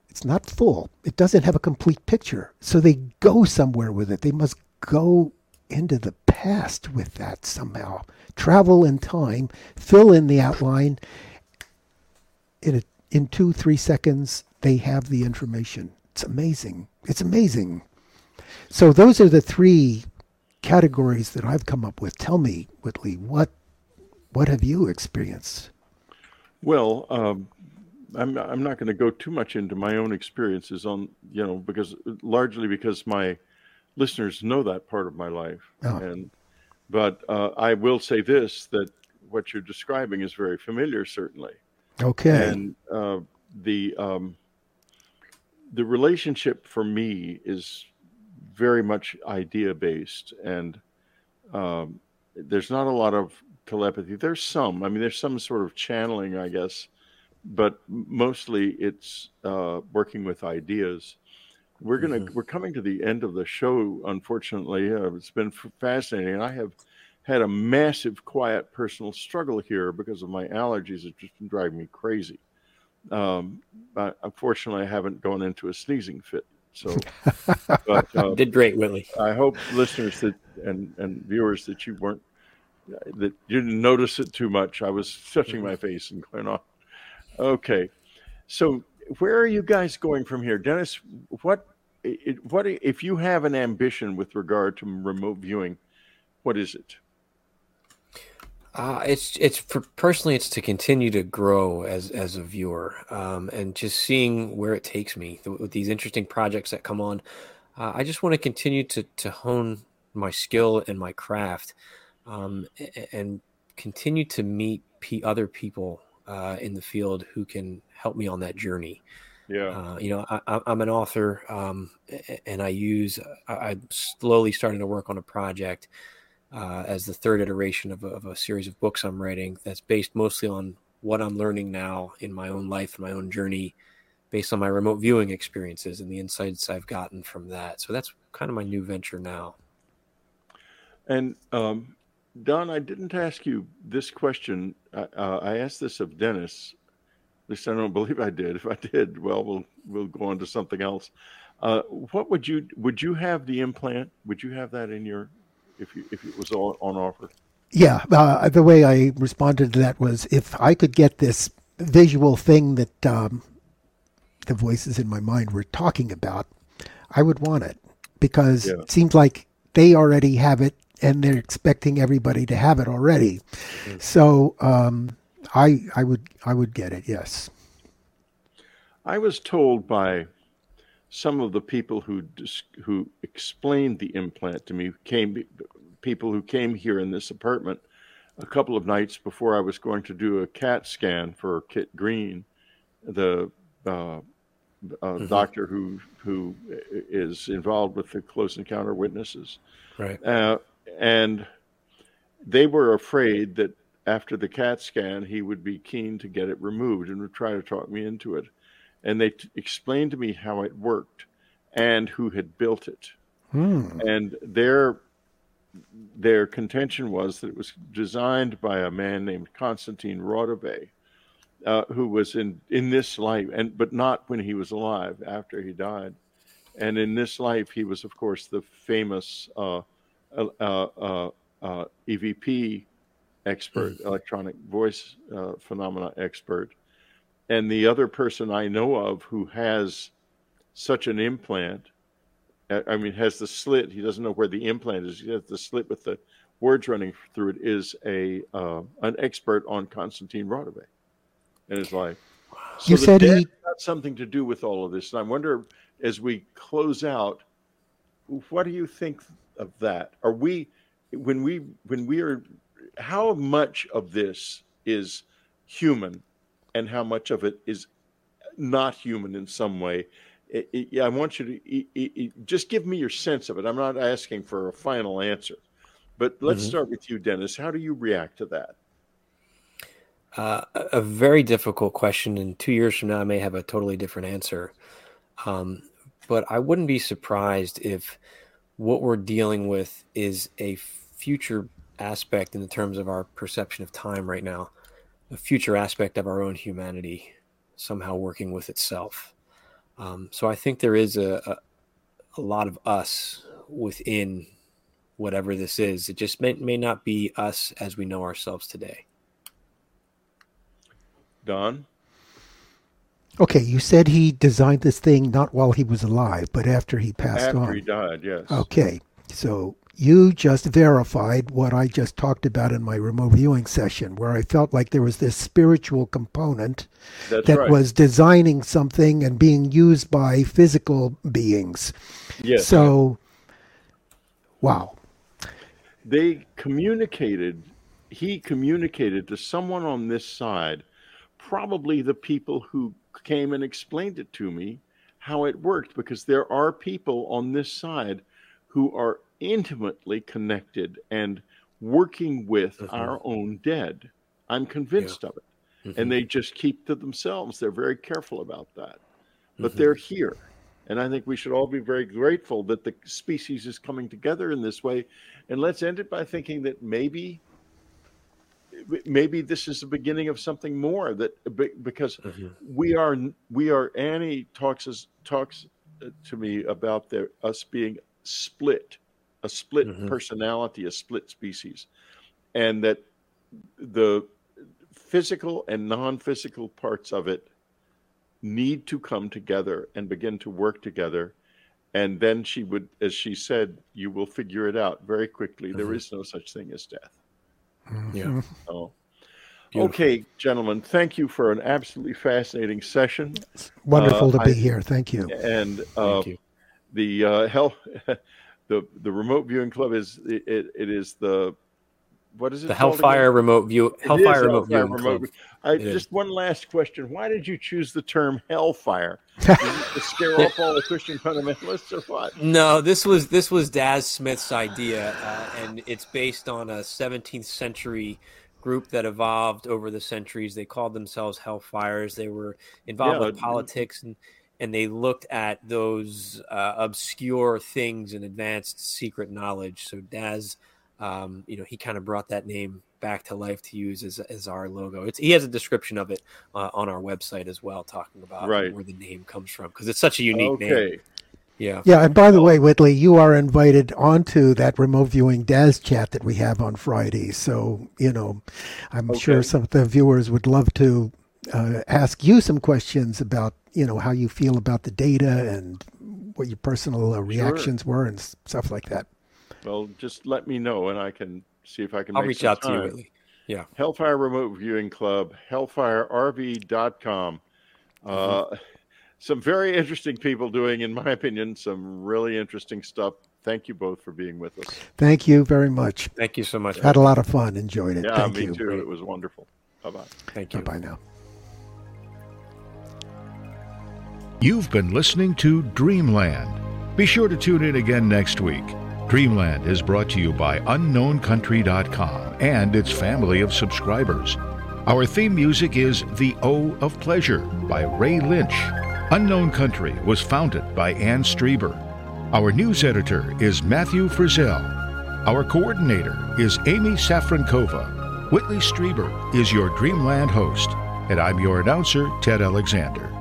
It's not full. It doesn't have a complete picture. So they go somewhere with it. They must go into the past with that somehow. Travel in time, fill in the outline. In a, in two, three seconds, they have the information. It's amazing. It's amazing. So those are the three categories that I've come up with. Tell me, Whitley, what what have you experienced? Well, um, I'm I'm not going to go too much into my own experiences on you know because largely because my listeners know that part of my life, oh. and but uh, I will say this that what you're describing is very familiar, certainly. Okay. And uh, the um, the relationship for me is very much idea based, and um, there's not a lot of telepathy. There's some. I mean, there's some sort of channeling, I guess, but mostly it's uh, working with ideas. We're gonna mm-hmm. we're coming to the end of the show. Unfortunately, uh, it's been fascinating, I have had a massive quiet personal struggle here because of my allergies. It's just been driving me crazy. Um, but unfortunately, I haven't gone into a sneezing fit. So, but, uh, did great, Whitley. I hope listeners that and and viewers that you weren't that you didn't notice it too much. I was touching my face and going on. Okay, so where are you guys going from here, Dennis? What what if you have an ambition with regard to remote viewing? What is it? Uh, it's it's for personally, it's to continue to grow as as a viewer, um, and just seeing where it takes me with these interesting projects that come on. Uh, I just want to continue to to hone my skill and my craft, um, and continue to meet p- other people uh, in the field who can help me on that journey. Yeah, uh, you know, I, am an author, um, and I use. I, I'm slowly starting to work on a project uh, as the third iteration of a, of a, series of books I'm writing that's based mostly on what I'm learning now in my own life and my own journey based on my remote viewing experiences and the insights I've gotten from that. So that's kind of my new venture now. And um, Don, I didn't ask you this question. Uh, I asked this of Dennis. At least I don't believe I did. If I did, well, we'll we'll go on to something else. Uh, what would you would you have the implant? Would you have that in your if you, if it was all on offer? Yeah, uh, the way I responded to that was if I could get this visual thing that um, the voices in my mind were talking about, I would want it because yeah. it seems like they already have it and they're expecting everybody to have it already. Mm-hmm. So um, I I would I would get it. Yes. I was told by some of the people who who explained the implant to me came people who came here in this apartment a couple of nights before I was going to do a CAT scan for Kit Green, the uh, uh, mm-hmm. doctor who who is involved with the close encounter witnesses, right? Uh, and they were afraid that after the CAT scan he would be keen to get it removed and would try to talk me into it, and they t- explained to me how it worked and who had built it, hmm. and their their contention was that it was designed by a man named Konstantin Raudive, uh, who was in in this life, and but not when he was alive. After he died, and in this life, he was of course the famous uh, uh, uh, uh EVP expert, mm. electronic voice uh, phenomena expert, and the other person I know of who has such an implant I mean, has the slit. He doesn't know where the implant is. He has the slit with the words running through it. Is a uh, an expert on Konstantin Raudive and his life. So you said he got something to do with all of this, and I wonder as we close out, what do you think of that? Are we when we when we are how much of this is human, and how much of it is not human in some way? it, it, I want you to just give me your sense of it. I'm not asking for a final answer, but let's mm-hmm. start with you, Dennis. How do you react to that? Uh, a very difficult question, and two years from now, I may have a totally different answer. Um, but I wouldn't be surprised if what we're dealing with is a future aspect in the terms of our perception of time right now, a future aspect of our own humanity somehow working with itself. Um, so I think there is a, a, a lot of us within whatever this is. It just may, may not be us as we know ourselves today. Don? Okay, you said he designed this thing not while he was alive, but after he passed after on. After he died, yes. Okay, so you just verified what I just talked about in my remote viewing session, where I felt like there was this spiritual component That's that right. was designing something and being used by physical beings. Yes. So, wow. They communicated, he communicated to someone on this side, probably the people who came and explained it to me, how it worked, because there are people on this side who are intimately connected and working with mm-hmm. our own dead. I'm convinced yeah. of it. Mm-hmm. And they just keep to themselves. They're very careful about that. But mm-hmm. they're here. And I think we should all be very grateful that the species is coming together in this way. And let's end it by thinking that maybe maybe this is the beginning of something more that because mm-hmm. we are we are Annie talks talks to me about the us being split a split mm-hmm. personality, a split species, and that the physical and non-physical parts of it need to come together and begin to work together and then she would as she said you will figure it out very quickly mm-hmm. there is no such thing as death mm-hmm. yeah so, okay gentlemen thank you for an absolutely fascinating session it's wonderful uh, to be I, here thank you and uh, thank you. the uh, health the the remote viewing club is it, it is the what is it? The Hellfire again? Remote View Hellfire Remote Hellfire Viewing remote, Club. I, just one last question: Why did you choose the term Hellfire? to scare off all the Christian fundamentalists, or what? No, this was this was Daz Smith's idea, uh, and it's based on a 17th century group that evolved over the centuries. They called themselves Hellfires. They were involved yeah, with politics and and they looked at those uh, obscure things and advanced secret knowledge. So Daz, um, you know, he kind of brought that name back to life to use as, as our logo. It's, he has a description of it uh, on our website as well, talking about right. where the name comes from because it's such a unique okay. name. Yeah. Yeah. And by the way, Whitley, you are invited onto that remote viewing Daz chat that we have on Friday. So, you know, I'm okay. sure some of the viewers would love to uh, ask you some questions about you know how you feel about the data and what your personal uh, reactions sure. were and stuff like that. Well, just let me know and I can see if I can. I'll reach out time. to you. Really. Yeah. Hellfire Remote Viewing Club, hellfirerv.com. Uh, mm-hmm. Uh, some very interesting people doing, in my opinion, some really interesting stuff Thank you both for being with us. Thank you very much. Thank you so much. Had a lot of fun. Enjoyed it. Yeah, Thank me you. too. It was wonderful. Bye bye. Thank you. Bye bye now. You've been listening to Dreamland. Be sure to tune in again next week. Dreamland is brought to you by UnknownCountry.com and its family of subscribers. Our theme music is The O of Pleasure by Ray Lynch. Unknown Country was founded by Anne Strieber. Our news editor is Matthew Frizzell. Our coordinator is Amy Safrankova. Whitley Strieber is your Dreamland host, and I'm your announcer, Ted Alexander.